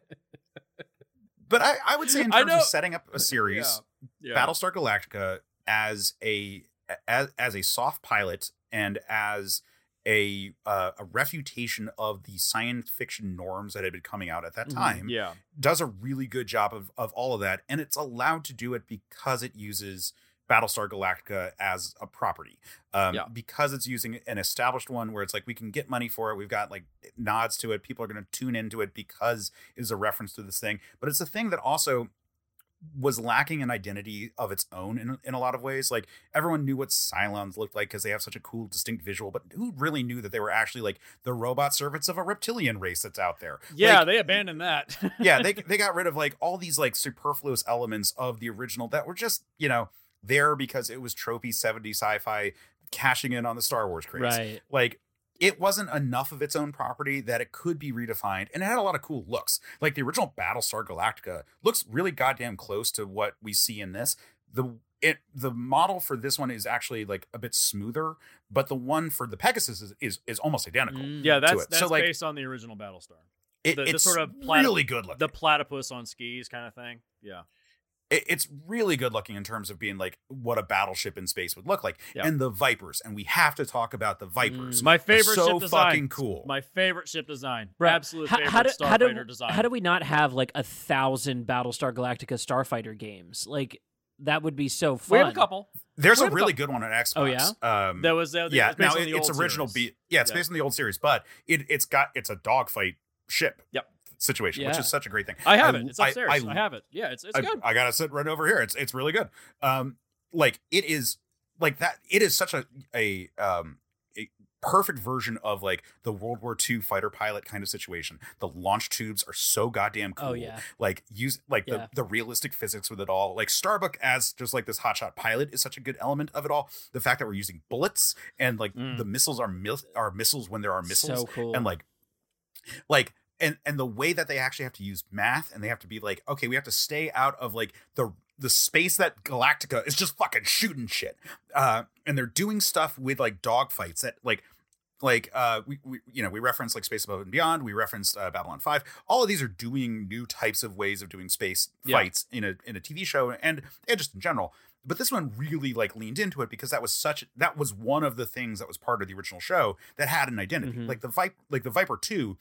but I, I would say in terms of setting up a series, Yeah. Battlestar Galactica as a as as a soft pilot and as a uh, a refutation of the science fiction norms that had been coming out at that Mhm. time Yeah. does a really good job of of all of that and it's allowed to do it because it uses Battlestar Galactica as a property. Um, Yeah. because it's using an established one where it's like we can get money for it. We've got like nods to it. People are going to tune into it because it is a reference to this thing. But it's a thing that also was lacking an identity of its own in, in a lot of ways. Like everyone knew what Cylons looked like because they have such a cool, distinct visual, but who really knew that they were actually like the robot servants of a reptilian race that's out there? Yeah, Like, they abandoned that. yeah, they they got rid of like all these like superfluous elements of the original that were just, you know, there because it was tropey 70s sci-fi cashing in on the Star Wars craze. right. Like it wasn't enough of its own property that it could be redefined and it had a lot of cool looks. Like the original Battlestar Galactica looks really goddamn close to what we see in this. The it the model for this one is actually like a bit smoother, but the one for the Pegasus is is, is almost identical. Mm. yeah, that's it. So, like- based on the original Battlestar. It, The- the it's sort of plat- really good looking. The platypus on skis kind of thing. Yeah. It, it's really good looking in terms of being like what a battleship in space would look like Yeah. and the vipers and we have to talk about the vipers Mm. My favorite so ship design. fucking cool My favorite ship design. Bro, Absolute how, favorite how do, how, starfighter do, design. how do we not have like a thousand Battlestar Galactica starfighter games? Like that would be so fun. we have a couple. there's We a have a really couple- good one on xbox Oh, yeah? um That was uh, yeah now it- it's original series. beat yeah it's Yeah. based on the old series but it, it's got it's a dogfight ship Yep. Situation which is such a great thing I have I- it. It's I- upstairs. I, I- have it. Yeah, it's it's I, good. I gotta sit right over here. It's it's really good. Um, like it is like that. It is such a a um a perfect version of like the World War II fighter pilot kind of situation. The launch tubes are so goddamn cool. Oh yeah. Like use like Yeah. the, the realistic physics with it all. Like Starbuck as just like this hotshot pilot is such a good element of it all. The fact that we're using bullets and like Mm. the missiles are mil- are missiles when there are missiles So cool. and like like and and the way that they actually have to use math and they have to be like okay we have to stay out of like the the space that galactica is just fucking shooting shit uh and they're doing stuff with like dogfights that like like uh we, we you know we referenced like space above and beyond we referenced uh, babylon 5 all of these are doing new types of ways of doing space Yeah. fights in a in a tv show and and just in general but this one really like leaned into it because that was such that was one of the things that was part of the original show that had an identity Mhm. like the viper like the viper 2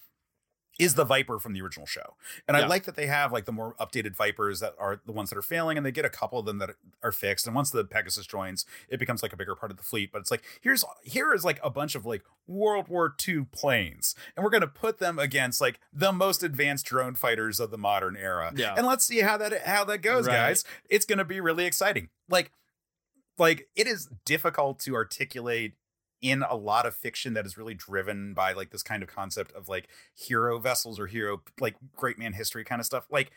is the viper from the original show. And i like that they have like the more updated vipers that are the ones that are failing and they get a couple of them that are fixed. And once the pegasus joins it becomes like a bigger part of the fleet. But it's like here's here is like a bunch of like world war ii planes. And we're going to put them against like the most advanced drone fighters of the modern era. Yeah. and let's see how that how that goes Right. guys. It's going to be really exciting. Like like it is difficult to articulate in a lot of fiction that is really driven by like this kind of concept of like hero vessels or hero like great man history kind of stuff like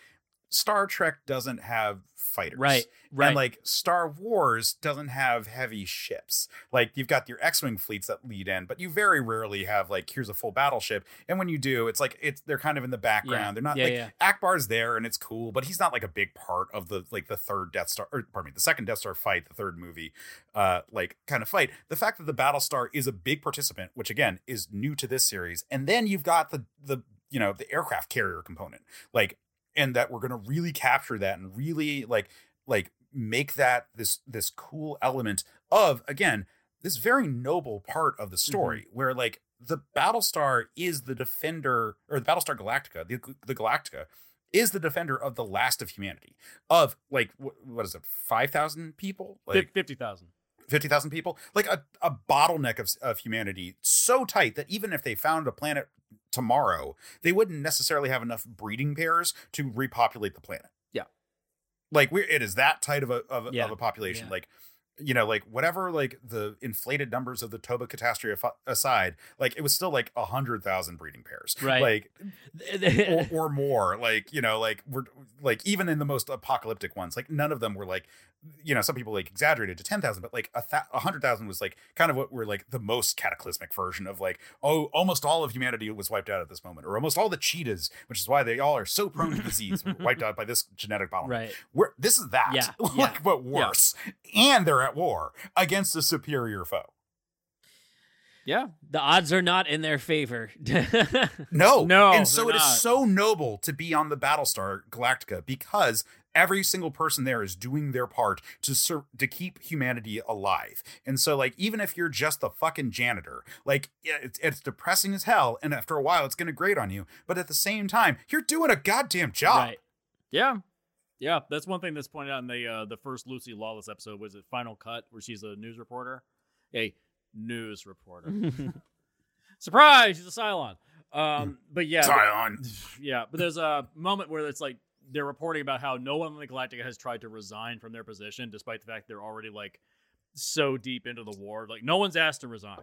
star trek doesn't have fighters Right, right. and like Star Wars doesn't have heavy ships. Like you've got your X-wing fleets that lead in, but you very rarely have like here's a full battleship. And when you do, it's like it's they're kind of in the background. They're not Yeah, like yeah. Ackbar's there and it's cool, but he's not like a big part of the like the third Death Star or pardon me, the second Death Star fight, the third movie uh like kind of fight. The fact that the Battlestar is a big participant, which again is new to this series, and then you've got the the you know the aircraft carrier component. Like and that we're going to really capture that and really like like make that this this cool element of again this very noble part of the mm-hmm. story where like the battlestar is the defender or the battlestar galactica the, the galactica is the defender of the last of humanity of like wh- what is it 5000 people? Like 50,000. 50,000 people, like a, a bottleneck of, of humanity so tight that even if they found a planet tomorrow, they wouldn't necessarily have enough breeding pairs to repopulate the planet. Yeah. Like we're, it is that tight of a, of, a- Yeah. of a population. Yeah. Like, you know, like whatever, like the inflated numbers of the Toba catastrophe aside, like it was still like a hundred thousand breeding pairs. Right. Like, or, or more like you know like we're like even in the most apocalyptic ones like none of them were like you know some people like exaggerated to 10,000 but like a th- 100,000 was like kind of what were like the most cataclysmic version of like oh almost all of humanity was wiped out at this moment or almost all the cheetahs which is why they all are so prone to disease wiped out by this genetic bottleneck right. we're, this is that Yeah, like yeah. but worse and they're at war against a superior foe Yeah. The odds are not in their favor. No, No, and so it is so noble to be on the Battlestar Galactica because every single person there is doing their part to ser- to keep humanity alive. And so, like, even if you're just the fucking janitor, like, yeah, it's, it's depressing as hell, and after a while, it's going to grate on you. But at the same time, you're doing a goddamn job. right. Yeah. Yeah, that's one thing that's pointed out in the uh, the first Lucy Lawless episode was it Final Cut where she's a news reporter. A news reporter. Surprise, she's a Cylon. Um, but yeah, Zion. yeah, but there's a moment where it's like they're reporting about how no one in the Galactica has tried to resign from their position, despite the fact they're already like so deep into the war. Like no one's asked to resign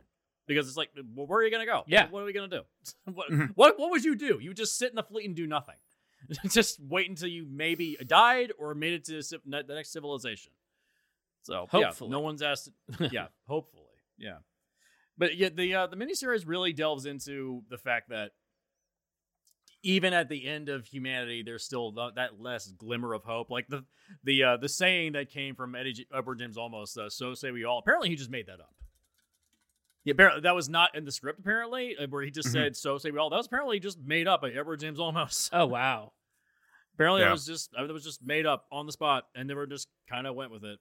because it's like, well, where are you gonna go? Yeah. what are we gonna do? what, Mhm. what what would you do? You just sit in the fleet and do nothing. just wait until you maybe died or made it to the next civilization. So Hopefully. yeah, no one's asked. yeah, hopefully, yeah. But yeah, the uh, the miniseries really delves into the fact that even at the end of humanity, there's still th- that less glimmer of hope. Like the the uh, the saying that came from Eddie J- Edward James Olmos. Uh, so say we all. Apparently, he just made that up. Yeah, apparently that was not in the script. Apparently, uh, where he just Mhm. said "so say we all." That was apparently just made up by Edward James Olmos. Oh wow. Apparently, Yeah. it was just it was just made up on the spot, and they were just kind of went with it.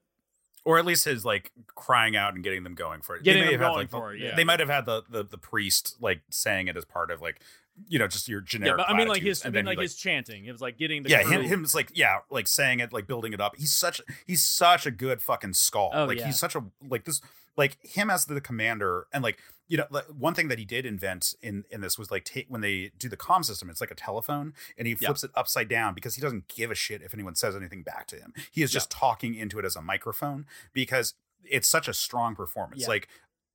Or at least his like crying out and getting them going for it. Getting may them have had, going like, the- for it, yeah. They might have had the, the the priest like saying it as part of like you know just your generic. Yeah, but I mean, like his, I mean, he, like his chanting. It was like getting the yeah, crew- him, him is like yeah, like saying it, like building it up. He's such he's such a good fucking skull. Oh, like yeah. he's such a like this like him as the commander and like you know like, one thing that he did invent in in this was like take when they do the comm system, it's like a telephone, and he flips it upside down because he doesn't give a shit if anyone says anything back to him. He is just talking into it as a microphone because it's such a strong performance. Yeah. Like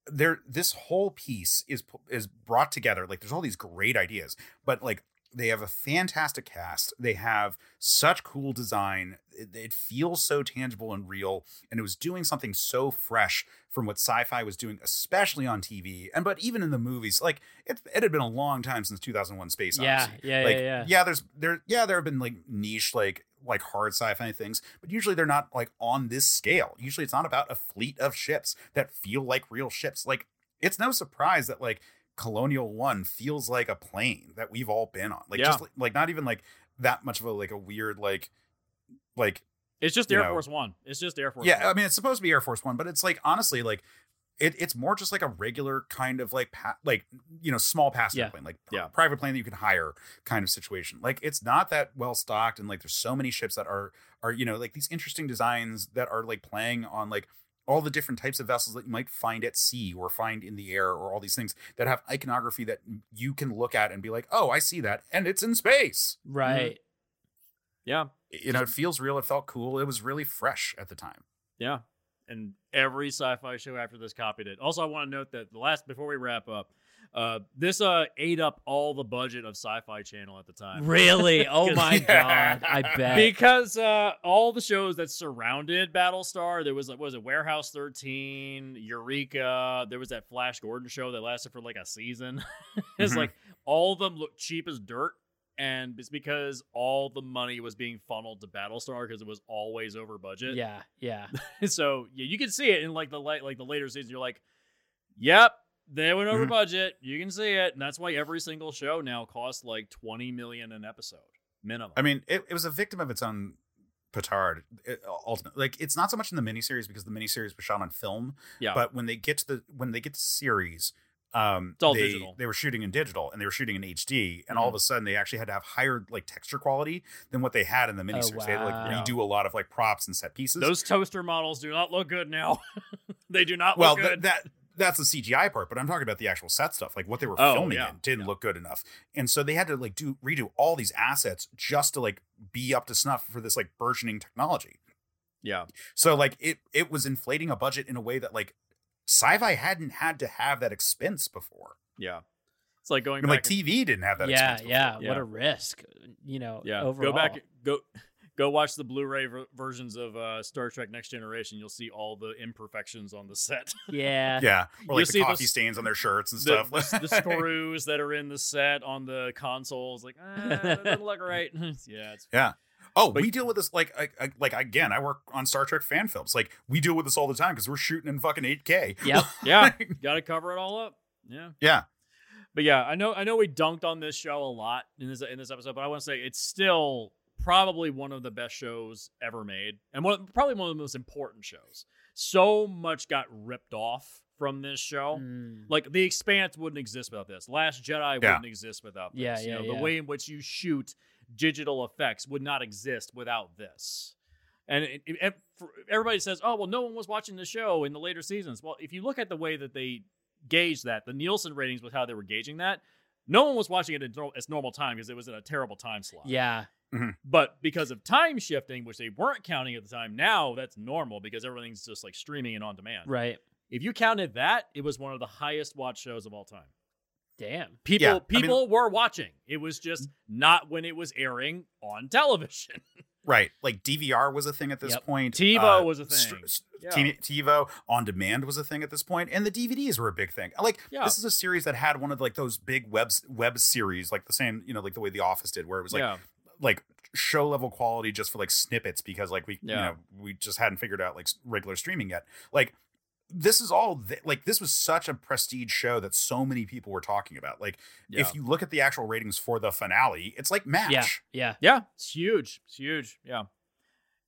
there this whole piece is is brought together like there's all these great ideas but like they have a fantastic cast. They have such cool design. It, it, feels so tangible and real, and it was doing something so fresh from what sci-fi was doing, especially on TV. And but even in the movies, like it, it had been a long time since 2001: Space yeah, Odyssey. Yeah, like, yeah, yeah. Yeah, there's there yeah there have been like niche like like hard sci-fi things, but usually they're not like on this scale. Usually it's not about a fleet of ships that feel like real ships. Like it's no surprise that like Colonial One feels like a plane that we've all been on. Like Yeah. just like not even like that much of a like a weird like like It's just Air know. Force One. It's just Air Force. yeah. I mean it's supposed to be Air Force One, but it's like honestly like it, it's more just like a regular kind of like pa- like you know small passenger Yeah. plane like Yeah. private plane that you can hire kind of situation like it's not that well stocked and like there's so many ships that are are you know like these interesting designs that are like playing on like all the different types of vessels that you might find at sea or find in the air or all these things that have iconography that you can look at and be like oh i see that and it's in space right. yeah, you know it feels real it felt cool it was really fresh at the time yeah. And every sci-fi show after this copied it. Also, I want to note that the last before we wrap up, uh, this uh ate up all the budget of Sci-Fi Channel at the time. Really? Oh my god! I bet. because uh, all the shows that surrounded Battlestar, there was like, was it Warehouse 13, Eureka, there was that Flash Gordon show that lasted for like a season. it's Mhm. like all of them look cheap as dirt, and it's because all the money was being funneled to Battlestar because it was always over budget. yeah, yeah. so yeah, you can see it in like the late like the later seasons. You're like, yep. They went over Mhm. budget. You can see it, and that's why every single show now costs like twenty million an episode minimum. I mean, it, it was a victim of its own petard. It, ultimately, like it's not so much in the miniseries because the miniseries was shot on film. Yeah. But when they get to the when they get to series, um, It's all they, digital. Mm-hmm. They were shooting in digital and they were shooting in HD, and all of a sudden they actually had to have higher like texture quality than what they had in the miniseries. They had to like Oh, redo a lot of like props and set pieces. Those toaster models do not look good now. they do not well, look th- that that's the CGI part, but I'm talking about the actual set stuff. Like what they were Oh, filming yeah, in didn't yeah. look good enough, and so they had to like do redo all these assets just to like be up to snuff for this like burgeoning technology. yeah. So like it it was inflating a budget in a way that like sci-fi hadn't had to have that expense before. Yeah. It's like going And, like back. and- TV didn't have that. yeah, expense yeah, before. What a risk, you know. yeah. Overall. Go back. Go. Go watch the Blu-ray ver- versions of uh, Star Trek: Next Generation. You'll see all the imperfections on the set. Yeah. Yeah, or You'll like see the the coffee s- stains on their shirts and the, stuff. the, the screws that are in the set on the consoles, like ah, that doesn't look right. yeah, it's Yeah. Oh, But- we deal with this like I, I, like again. I work on Star Trek fan films. Like we deal with this all the time because we're shooting in fucking 8K. Yep. yeah, got to cover it all up. Yeah. yeah. But yeah, I know I know we dunked on this show a lot in this in this episode, but I want to say it's still probably one of the best shows ever made, and one probably one of the most important shows. So much got ripped off from this show. Mm. Like the Expanse wouldn't exist without this. Last Jedi Yeah. wouldn't exist without this. Yeah, you know, yeah. The way in which you shoot digital effects would not exist without this. And it, it- it- for- everybody says, "Oh, well, no one was watching the show in the later seasons." Well, if you look at the way that they gauged that, the Nielsen ratings was how they were gauging that. No one was watching it at nor- as normal time because it was in a terrible time slot. Yeah. Mm-hmm. But because of time shifting, which they weren't counting at the time, now that's normal because everything's just like streaming and on demand. Right. If you counted that, it was one of the highest watched shows of all time. Damn. People Yeah, I mean- people were watching. It was just not when it was airing on television. Right. Like DVR was a thing at this Yep. point. TiVo Uh, was a str- thing. s- Yeah. T- TiVo on demand was a thing at this point, and the DVDs were a big thing. Like Yeah. this is a series that had one of like those big web web series, like the same, you know, like the way The Office did, where it was like yeah. like show level quality just for like snippets because like we Yeah. you know we just hadn't figured out like regular streaming yet. Like this is all th- like this was such a prestige show that so many people were talking about. Like yeah. if you look at the actual ratings for the finale, it's like match. Yeah. Yeah. Yeah, it's huge. It's huge. Yeah.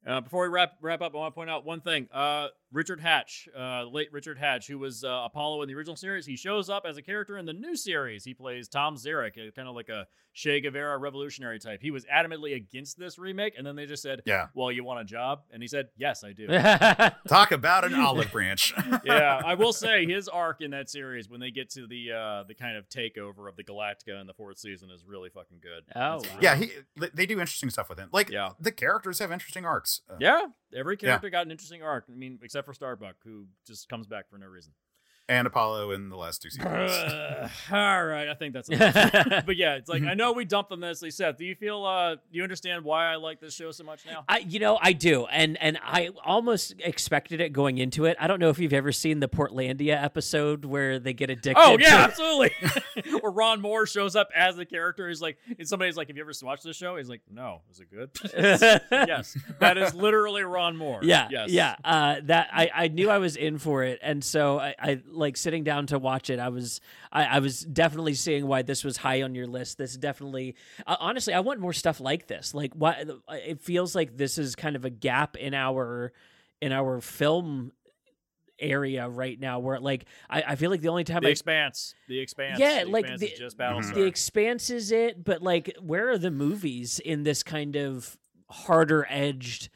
Uh, before we wrap wrap up, I want to point out one thing. Uh, Richard Hatch, uh, late Richard Hatch, who was uh, Apollo in the original series, he shows up as a character in the new series. He plays Tom Zarek, kind of like a Che Guevara revolutionary type. He was adamantly against this remake, and then they just said, Yeah. "Well, you want a job?" And he said, "Yes, I do." Talk about an olive branch. yeah, I will say his arc in that series when they get to the uh, the kind of takeover of the Galactica in the fourth season is really fucking good. Oh, wow. yeah, he they do interesting stuff with him. Like Yeah. the characters have interesting arcs. Uh, Yeah, every character got an interesting arc. I mean, except for Starbuck, who just comes back for no reason. And Apollo in the last two seasons. Uh, all right, I think that's enough. but yeah, it's like I know we dumped on this. Seth, do you feel uh you understand why I like this show so much now? I, you know, I do, and and I almost expected it going into it. I don't know if you've ever seen the Portlandia episode where they get addicted. Oh yeah, to- absolutely. Where Ron Moore shows up as the character. He's like, and somebody's like, "Have you ever watched this show?" He's like, "No." Is it good? yes, that is literally Ron Moore. Yeah, Yes. yeah. Uh, that I, I knew I was in for it, and so I, I like sitting down to watch it. I was I, I was definitely seeing why this was high on your list. This definitely, uh, honestly, I want more stuff like this. Like, why it feels like this is kind of a gap in our in our film area right now, where like I, I feel like the only time The I Expanse. The Expanse. Yeah, The like Expanse the- is just Battlestar. the expanse is it but like where are the movies in this kind of harder edged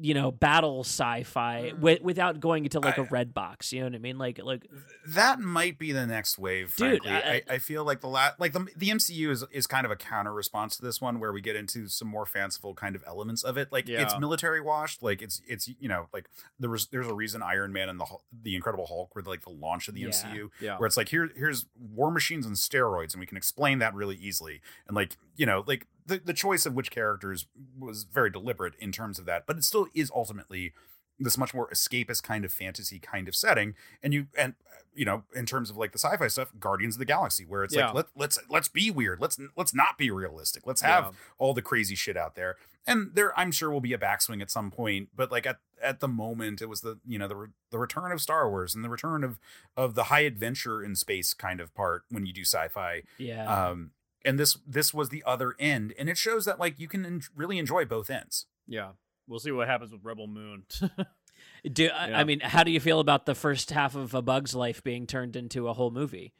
you know battle sci-fi Mm. wi- without going into like a I- red box you know what i mean like like that might be the next wave. Dude, I- I, I, feel like the la- like the the MCU is is kind of a counter response to this one, where we get into some more fanciful kind of elements of it. Like it's military washed. Like it's it's you know like there was there's a reason Iron Man and the the Incredible Hulk were like the launch of the Yeah. MCU, yeah. where it's like here here's war machines and steroids, and we can explain that really easily. And like you know like the the choice of which characters was very deliberate in terms of that, but it still is ultimately this much more escapist kind of fantasy kind of setting and you and you know in terms of like the sci-fi stuff guardians of the galaxy where it's Yeah. like let, let's let's be weird. Let's let's not be realistic. Let's have Yeah. all the crazy shit out there. And there i'm sure will be a backswing at some point but like at at the moment it was the you know the re- the return of star wars and the return of of the high adventure in space kind of part when you do sci-fi. Yeah. Um and this this was the other end and it shows that like you can en- really enjoy both ends yeah. We'll see what happens with Rebel Moon. do I, yeah. I mean how do you feel about the first half of a bug's life being turned into a whole movie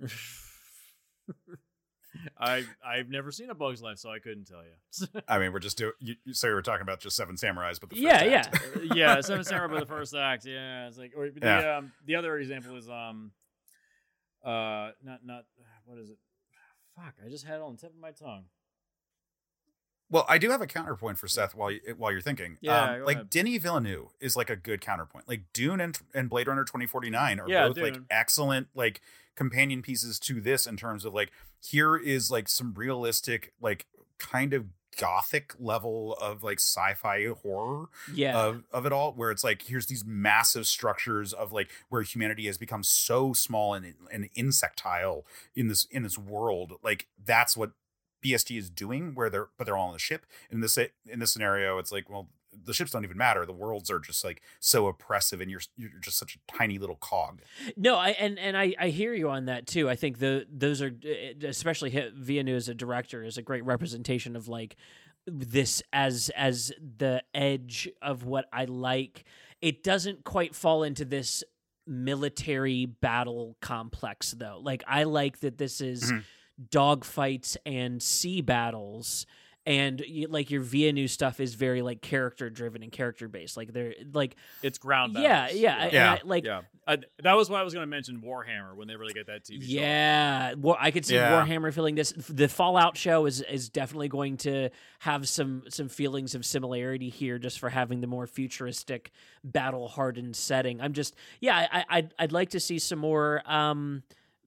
I I've never seen a Bug's Life, so I couldn't tell you. i mean we're just doing you, you say we were talking about just seven samurais but the first yeah act. yeah yeah, Seven Samurai by the first act. Yeah, it's like or the Yeah. um the other example is um uh not not what is it? Fuck, I just had it on the tip of my tongue. Well, I do have a counterpoint for Seth while you, while you're thinking. Yeah, um, like ahead. Denis Villeneuve is like a good counterpoint. Like Dune and, and Blade Runner 2049 are Yeah, both like excellent like companion pieces to this in terms of like here is like some realistic like kind of gothic level of like sci-fi horror yeah. of, of it all where it's like here's these massive structures of like where humanity has become so small and, and insectile in this in this world like that's what BSG is doing where they're but they're all on the ship. In this in this scenario it's like well the ships don't even matter the worlds are just like so oppressive and you're you're just such a tiny little cog No, I and and I I hear you on that too. I think the those are uh, especially Hit- Villeneuve as a director is a great representation of like this as as the edge of what I like. It doesn't quite fall into this military battle complex though. Like I like that this is Mhm. dogfights and sea battles and y- like your Villeneuve stuff is very like character driven and character based. Like they're like It's ground yeah, battles. yeah, and Yeah. I, like yeah. I, that was what I was going to mention Warhammer when they really get that TV show. Yeah, War, I could see Yeah. Warhammer feeling this. The Fallout show is is definitely going to have some some feelings of similarity here, just for having the more futuristic, battle hardened setting. I'm just, yeah, I, I I'd I'd like to see some more, um,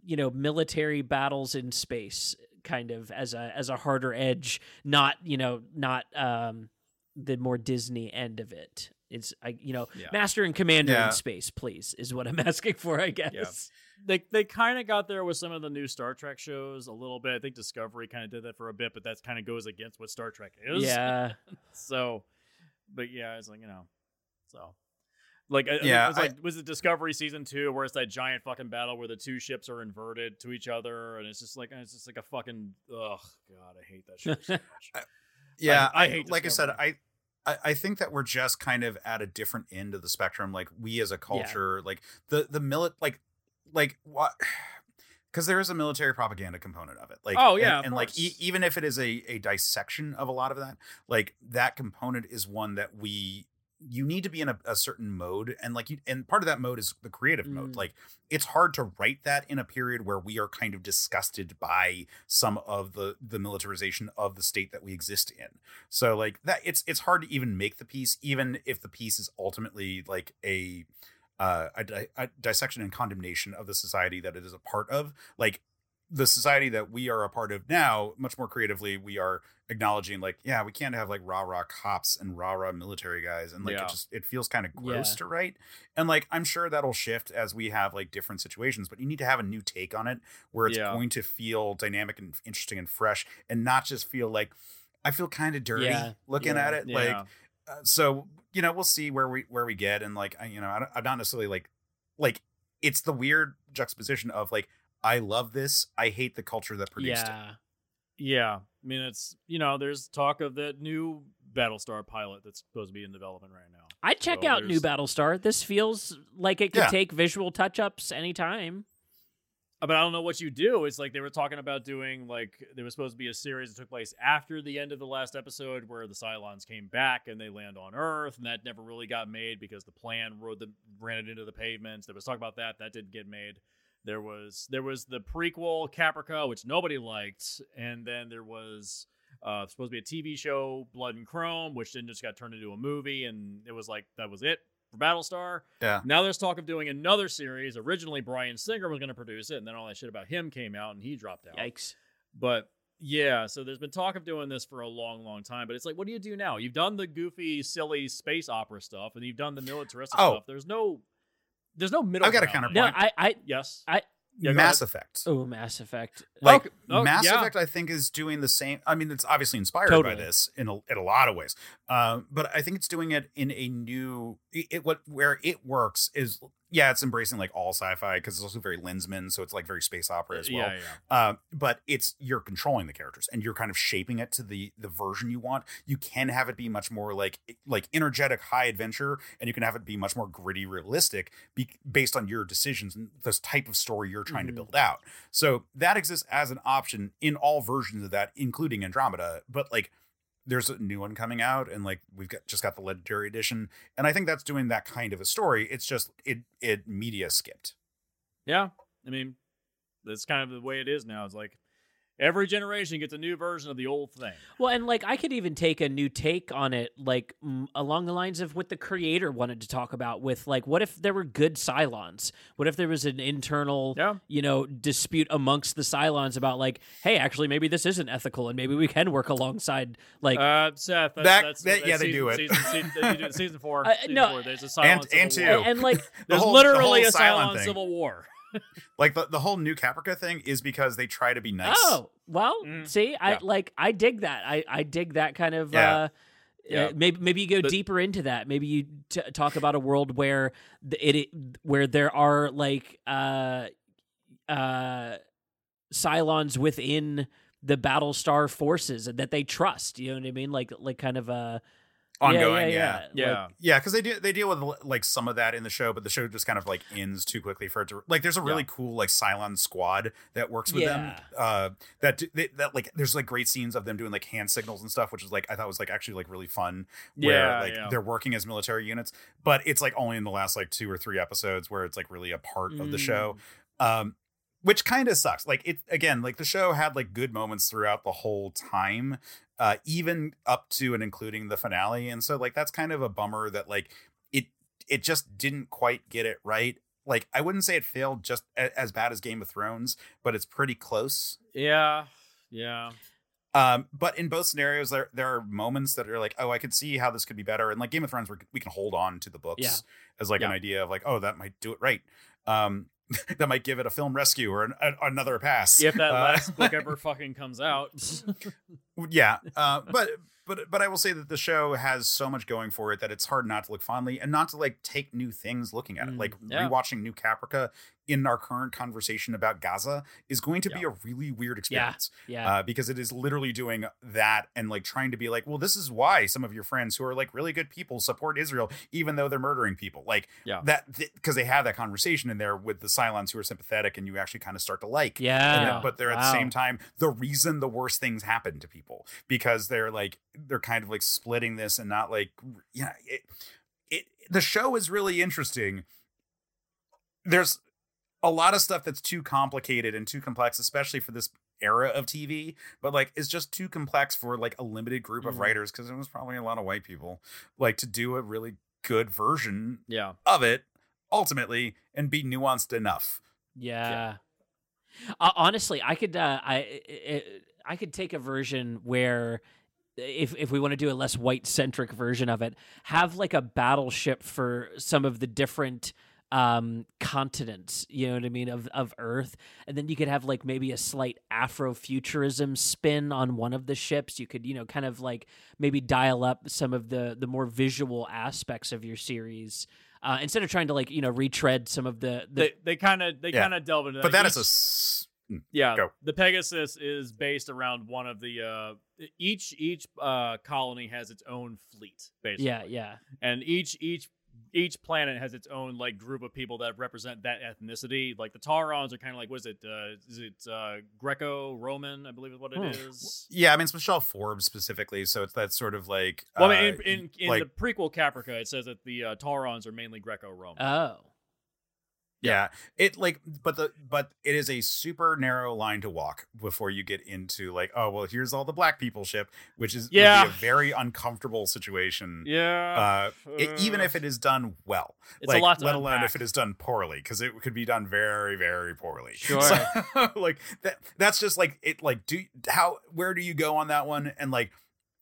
you know, military battles in space, kind of as a as a harder edge, not you know, not um, the more Disney end of it. It's I you know, Yeah. Master and Commander Yeah. in space, please, is what I'm asking for. I guess. They they kind of got there with some of the new Star Trek shows a little bit. I think Discovery kind of did that for a bit, but that kind of goes against what Star Trek is. Yeah. So, but yeah, it's like you know, so like uh, I- I think Yeah, it was I- was it Discovery season two where it's that giant fucking battle where the two ships are inverted to each other, and it's just like it's just like a fucking ugh, god, I hate that shit so much. yeah I hate like i said I, I i think that we're just kind of at a different end of the spectrum like we as a culture like the the milit like like what because there is a military propaganda component of it like Oh, yeah, and, and like e- even if it is a, a dissection of a lot of that like that component is one that we you need to be in a, a certain mode and like you and part of that mode is the creative mode Mm. like it's hard to write that in a period where we are kind of disgusted by some of the the militarization of the state that we exist in so like that it's it's hard to even make the piece even if the piece is ultimately like a uh, a, di- a dissection and condemnation of the society that it is a part of. Like the society that we are a part of now, much more creatively, we are acknowledging like, yeah, we can't have like rah rah cops and rah rah military guys, and like Yeah. it just it feels kind of gross Yeah. to write. And like I'm sure that'll shift as we have like different situations, but you need to have a new take on it where it's Yeah. going to feel dynamic and interesting and fresh, and not just feel like I feel kind of dirty looking at it. Like uh, so you know we'll see where we where we get and like I, you know I I'm not necessarily like like it's the weird juxtaposition of like I love this I hate the culture that produced it. yeah. Yeah, I mean it's you know there's talk of that new Battlestar pilot that's supposed to be in development right now. I'd check So out New Battlestar. This feels like it could Yeah. take visual touch ups anytime. Uh, But I don't know what you do. It's like they were talking about doing like there was supposed to be a series that took place after the end of the last episode where the Cylons came back and they land on Earth, and that never really got made because the plan rode the ran it into the pavements. There was talk about that that didn't get made. There was there was the prequel Caprica, which nobody liked, and then there was uh, supposed to be a TV show Blood and Chrome, which then just got turned into a movie, and it was like that was it for Battlestar. Yeah. Now there's talk of doing another series. Originally, Bryan Singer was going to produce it, and then all that shit about him came out, and he dropped out. Yikes. But yeah, so there's been talk of doing this for a long, long time. But it's like, what do you do now? You've done the goofy, silly space opera stuff, and you've done the militaristic Oh. stuff. There's no, there's no middle. I've got a ground. No, I, I, Yes. I- Yeah, Mass. Effect. oh, Mass Effect. Like Okay. Oh, Mass yeah. Effect, I think is doing the same. I mean, it's obviously inspired Totally. by this in a, in a lot of ways, um, but I think it's doing it in a new. It, it- what where it works is yeah, it's embracing like all sci-fi because it's also very Lensman, so it's like very space opera as well. Yeah, yeah. Uh, but it's you're controlling the characters and you're kind of shaping it to the the version you want. You can have it be much more like like energetic, high adventure, and you can have it be much more gritty, realistic, be, based on your decisions and this type of story you're trying Mhm. to build out. So that exists as an option in all versions of that, including Andromeda. But like, there's a new one coming out, and like we've got just got the legendary edition, and I think that's doing that kind of a story. It's just it it media skipped. Yeah. I mean, that's kind of the way it is now. It's like every generation gets a new version of the old thing. Well, and like I could even take a new take on it, like mm, along the lines of what the creator wanted to talk about. With like, what if there were good Cylons? What if there was an internal, Yeah. you know, dispute amongst the Cylons about like, hey, actually, maybe this isn't ethical, and maybe we can work alongside. Like, uh, Seth, that's, That- that's, that- that's yeah, they do it. Season, season, they do it season four. Uh, season no, four. There's a and- silence and two. war. and like, The There's whole- literally whole a Cylon Cylon civil war. Like the, the whole new Caprica thing is because they try to be nice. oh, well, Mm. see, I Yeah. like, I dig that. I I dig that kind of. Yeah. uh Yeah. Uh, maybe maybe you go But- deeper into that. Maybe you t- talk about a world where the, it, it where there are like uh uh Cylons within the Battlestar forces that they trust. You know what I mean? Like like kind of a Ongoing, yeah. yeah. Yeah. Like, Yeah, because they do they deal with like some of that in the show, but the show just kind of like ends too quickly for it to like. There's a really Yeah. cool like Cylon squad that works with them. Uh, that they, that like there's like great scenes of them doing like hand signals and stuff, which is like I thought was like actually like really fun. Where Yeah, like yeah. they're working as military units, but it's like only in the last like two or three episodes where it's like really a part of the show. Um, which kind of sucks. Like it again, like the show had like good moments throughout the whole time, uh, even up to and including the finale. And so like that's kind of a bummer that like it it just didn't quite get it right. Like I wouldn't say it failed just a- as bad as Game of Thrones, but it's pretty close. Yeah. Yeah. Um, but in both scenarios, there there are moments that are like, oh, I could see how this could be better. And like Game of Thrones, we we can hold on to the books Yeah. as like an idea of like, oh, that might do it right. Um, that might give it a film rescue or an, a, another pass. If that Uh, last book ever fucking comes out. yeah uh, but but but i will say that the show has so much going for it that it's hard not to look fondly and not to like take new things looking at it Mm, like yeah. rewatching new caprica in our current conversation about gaza is going to be a really weird experience yeah. uh, because it is literally doing that and like trying to be like well this is why some of your friends who are like really good people support israel even though they're murdering people like Yeah. that because they have that conversation in there with the Cylons who are sympathetic and you actually kind of start to like yeah. then- but they're at the same time the reason the worst things happen to people because they're like they're kind of like splitting this and not like yeah it, it the show is really interesting there's a lot of stuff that's too complicated and too complex especially for this era of tv but like it's just too complex for like a limited group of Mhm. writers because it was probably a lot of white people like to do a really good version yeah. of it ultimately and be nuanced enough. Yeah. Uh, honestly, I could uh, I I I could take a version where if if we want to do a less white centric version of it, have like a battleship for some of the different um continents you know what i mean of of earth and then you could have like maybe a slight afrofuturism spin on one of the ships you could you know kind of like maybe dial up some of the the more visual aspects of your series uh, instead of trying to like you know retread some of the, the They they kind of they kind of delve into that. But that is Each- a s- Yeah, Go. the Pegasus is based around one of the uh each each uh colony has its own fleet basically. yeah yeah And each each each planet has its own like group of people that represent that ethnicity. Like the Taurons are kind of like what is it? Uh, is it uh, Greco-Roman? I believe is what it Hmm. is. yeah, I mean it's Michelle Forbes specifically, so it's that sort of like Well, I uh, mean, in, in, in like the prequel Caprica, it says that the uh, Taurons are mainly Greco-Roman. oh Yeah. It like but the but it is a super narrow line to walk before you get into like, oh well, here's all the black people ship, which is Yeah. a very uncomfortable situation. yeah, Uh, i- even if it is done well, it's like, a lot to let alone if it is done poorly, because it could be done very, very poorly. Sure. So, like that. That's just like it. Like, do how? Where do you go on that one? And like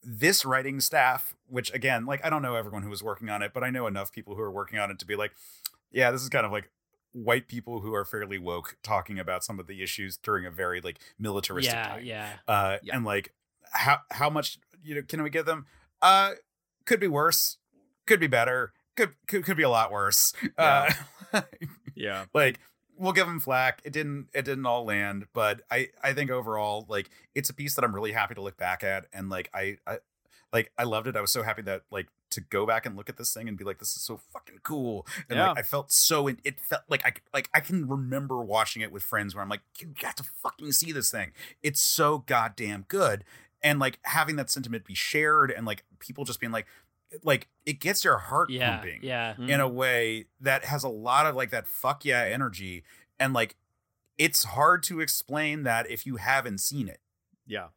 this writing staff, which again, like I don't know everyone who was working on it, but I know enough people who are working on it to be like, yeah, this is kind of like white people who are fairly woke talking about some of the issues during a very like militaristic yeah time. yeah. Uh Yeah. and like how how much you know can we give them? Uh could be worse could be better could could, could be a lot worse. Uh yeah, like we'll give them flack. It didn't it didn't all land but i i think overall like it's a piece that i'm really happy to look back at and like i i like i loved it. I was so happy that like to go back and look at this thing and be like this is so fucking cool. And like i felt so in, it felt like i like i can remember watching it with friends where i'm like you got to fucking see this thing. It's so goddamn good. And like having that sentiment be shared and like people just being like like it gets your heart yeah pumping yeah. Mm. in a way that has a lot of like that fuck yeah energy. And like it's hard to explain that if you haven't seen it. Yeah.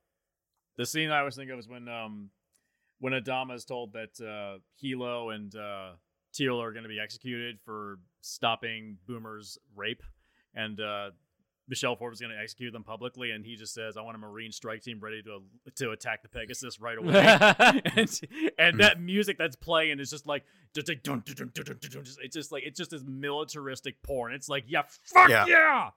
The scene I was thinking of is when um when Adama is told that uh Helo and uh Teal are gonna be executed for stopping Boomer's rape and uh Michelle Forbes is going to execute them publicly, and he just says, "I want a Marine strike team ready to to attack the Pegasus right away." and, and that music that's playing is just like just like, dun, dun, dun, dun, dun, dun, dun, just- it's just like it's just this militaristic porn. It's like yeah, fuck Yeah. yeah.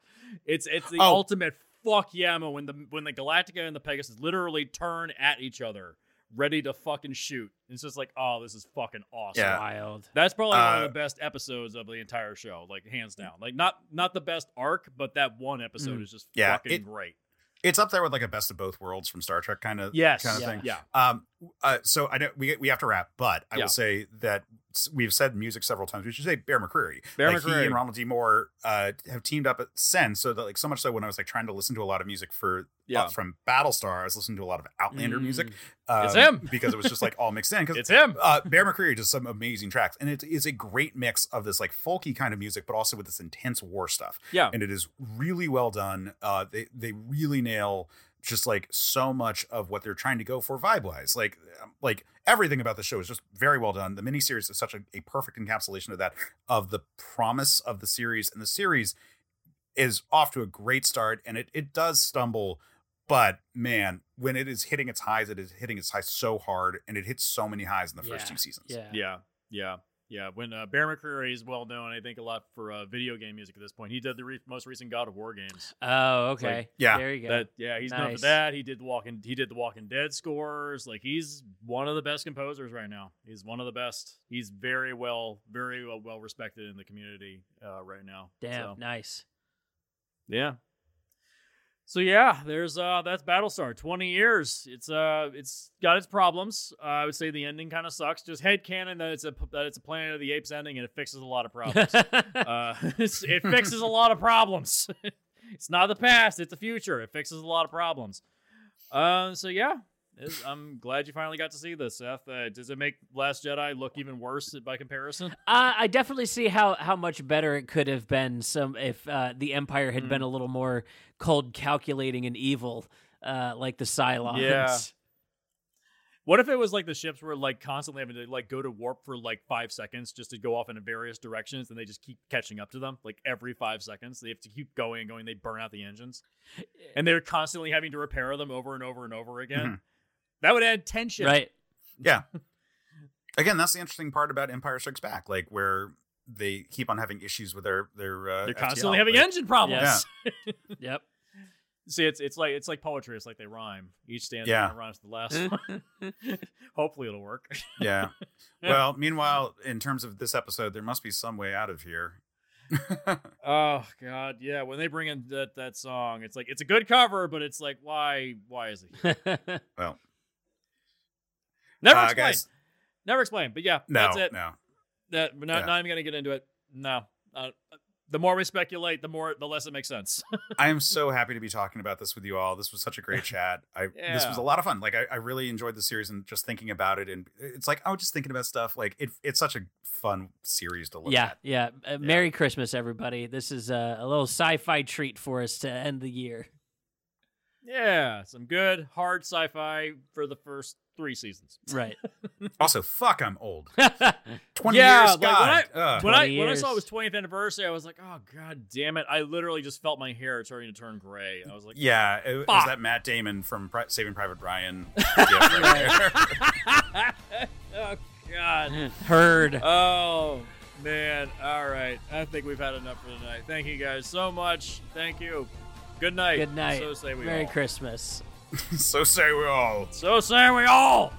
It's it's the Oh. ultimate fuck yeah when the when the Galactica and the Pegasus literally turn at each other, ready to fucking shoot. It's just like oh, this is fucking awesome. Yeah. wild That's probably one Uh, of the best episodes of the entire show, like hands down. Like not not the best arc, but that one episode Mm. is just Yeah, fucking it- great. it's up there with like a best of both worlds from star trek kind of Yes, kind of yeah. thing Yeah, um uh, so i know we, we have to wrap but i Yeah. will say that s- we've said music several times we should say bear mccreary Bear like he McCreary. and ronald d moore uh have teamed up at since so that like so much so when i was like trying to listen to a lot of music for Yeah. uh, from battlestar i was listening to a lot of outlander music Mm. um, It's him. because it was just like all mixed in because it's him. uh, Bear McCreary does some amazing tracks, and it is a great mix of this like folky kind of music, but also with this intense war stuff. Yeah, And it is really well done. Uh, they they really nail just like so much of what they're trying to go for vibe wise. Like um, like everything about the show is just very well done. The miniseries is such a, a perfect encapsulation of that of the promise of the series, and the series is off to a great start, and it it does stumble. But man, when it is hitting its highs, it is hitting its highs so hard, and it hits so many highs in the first two seasons. yeah yeah, yeah, yeah. When uh, Bear McCreary is well known, I think a lot for uh, video game music at this point. He did the re- most recent God of War games. oh okay yeah, there you go That yeah, he's known Nice. for that. He did the Walking he did the Walking Dead scores. Like he's one of the best composers right now. He's one of the best. He's very well, very well, well respected in the community uh, right now. damn So, nice yeah. So yeah, there's uh that's Battlestar. Twenty years. It's uh it's got its problems. Uh, I would say the ending kind of sucks. Just head canon that it's a that it's a Planet of the Apes ending and it fixes a lot of problems. uh, it fixes a lot of problems. it's not the past; it's the future. It fixes a lot of problems. Uh, so yeah, it's- I'm glad you finally got to see this, Seth. Uh, does it make Last Jedi look even worse by comparison? Uh, I definitely see how, how much better it could have been some if uh, the Empire had Mm. been a little more cold, calculating, and evil, uh, like the Cylons. Yeah. What if it was like the ships were like constantly having to like go to warp for like five seconds just to go off in various directions, and they just keep catching up to them like every five seconds. They have to keep going and going. They burn out the engines, and they're constantly having to repair them over and over and over again. Mhm. That would add tension. Right. Yeah. Again, that's the interesting part about Empire Strikes Back, like where they keep on having issues with their their. Uh, They're FTL, constantly having like- engine problems. yeah Yep. See, it's it's like it's like poetry. It's like they rhyme. Each stanza Yeah. kinda rhymes with the last one. Hopefully, it'll work. Yeah. well, meanwhile, in terms of this episode, there must be some way out of here. Oh God, yeah. When they bring in that that song, it's like it's a good cover, but it's like why why is it? here? well, Never uh, explain. guys, Never explain. But yeah, no, that's it. no. That we're not Yeah. not even gonna get into it. No. Uh, the more we speculate, the more the less it makes sense. I am so happy to be talking about this with you all. This was such a great chat. I yeah. this was a lot of fun. Like I, I really enjoyed the series and just thinking about it. And it's like I was just thinking about stuff. Like it, it's such a fun series to look yeah, at. yeah. Uh, Merry Christmas, everybody. This is uh, a little sci-fi treat for us to end the year. Yeah, some good hard sci-fi for the first three seasons. Right. Also, fuck, I'm old. Twenty Yeah, years. like, when I- when I 20 when I saw it was 20th anniversary, I was like, oh god damn it! I literally just felt my hair starting to turn gray. I was like, yeah, it, it was that Matt Damon from Pri- Saving Private Ryan. gift right there. oh god. Heard. Oh man. All right. I think we've had enough for tonight. Thank you guys so much. Thank you. Good night. Good night. So say we Merry all. Christmas. so say we all. So say we all.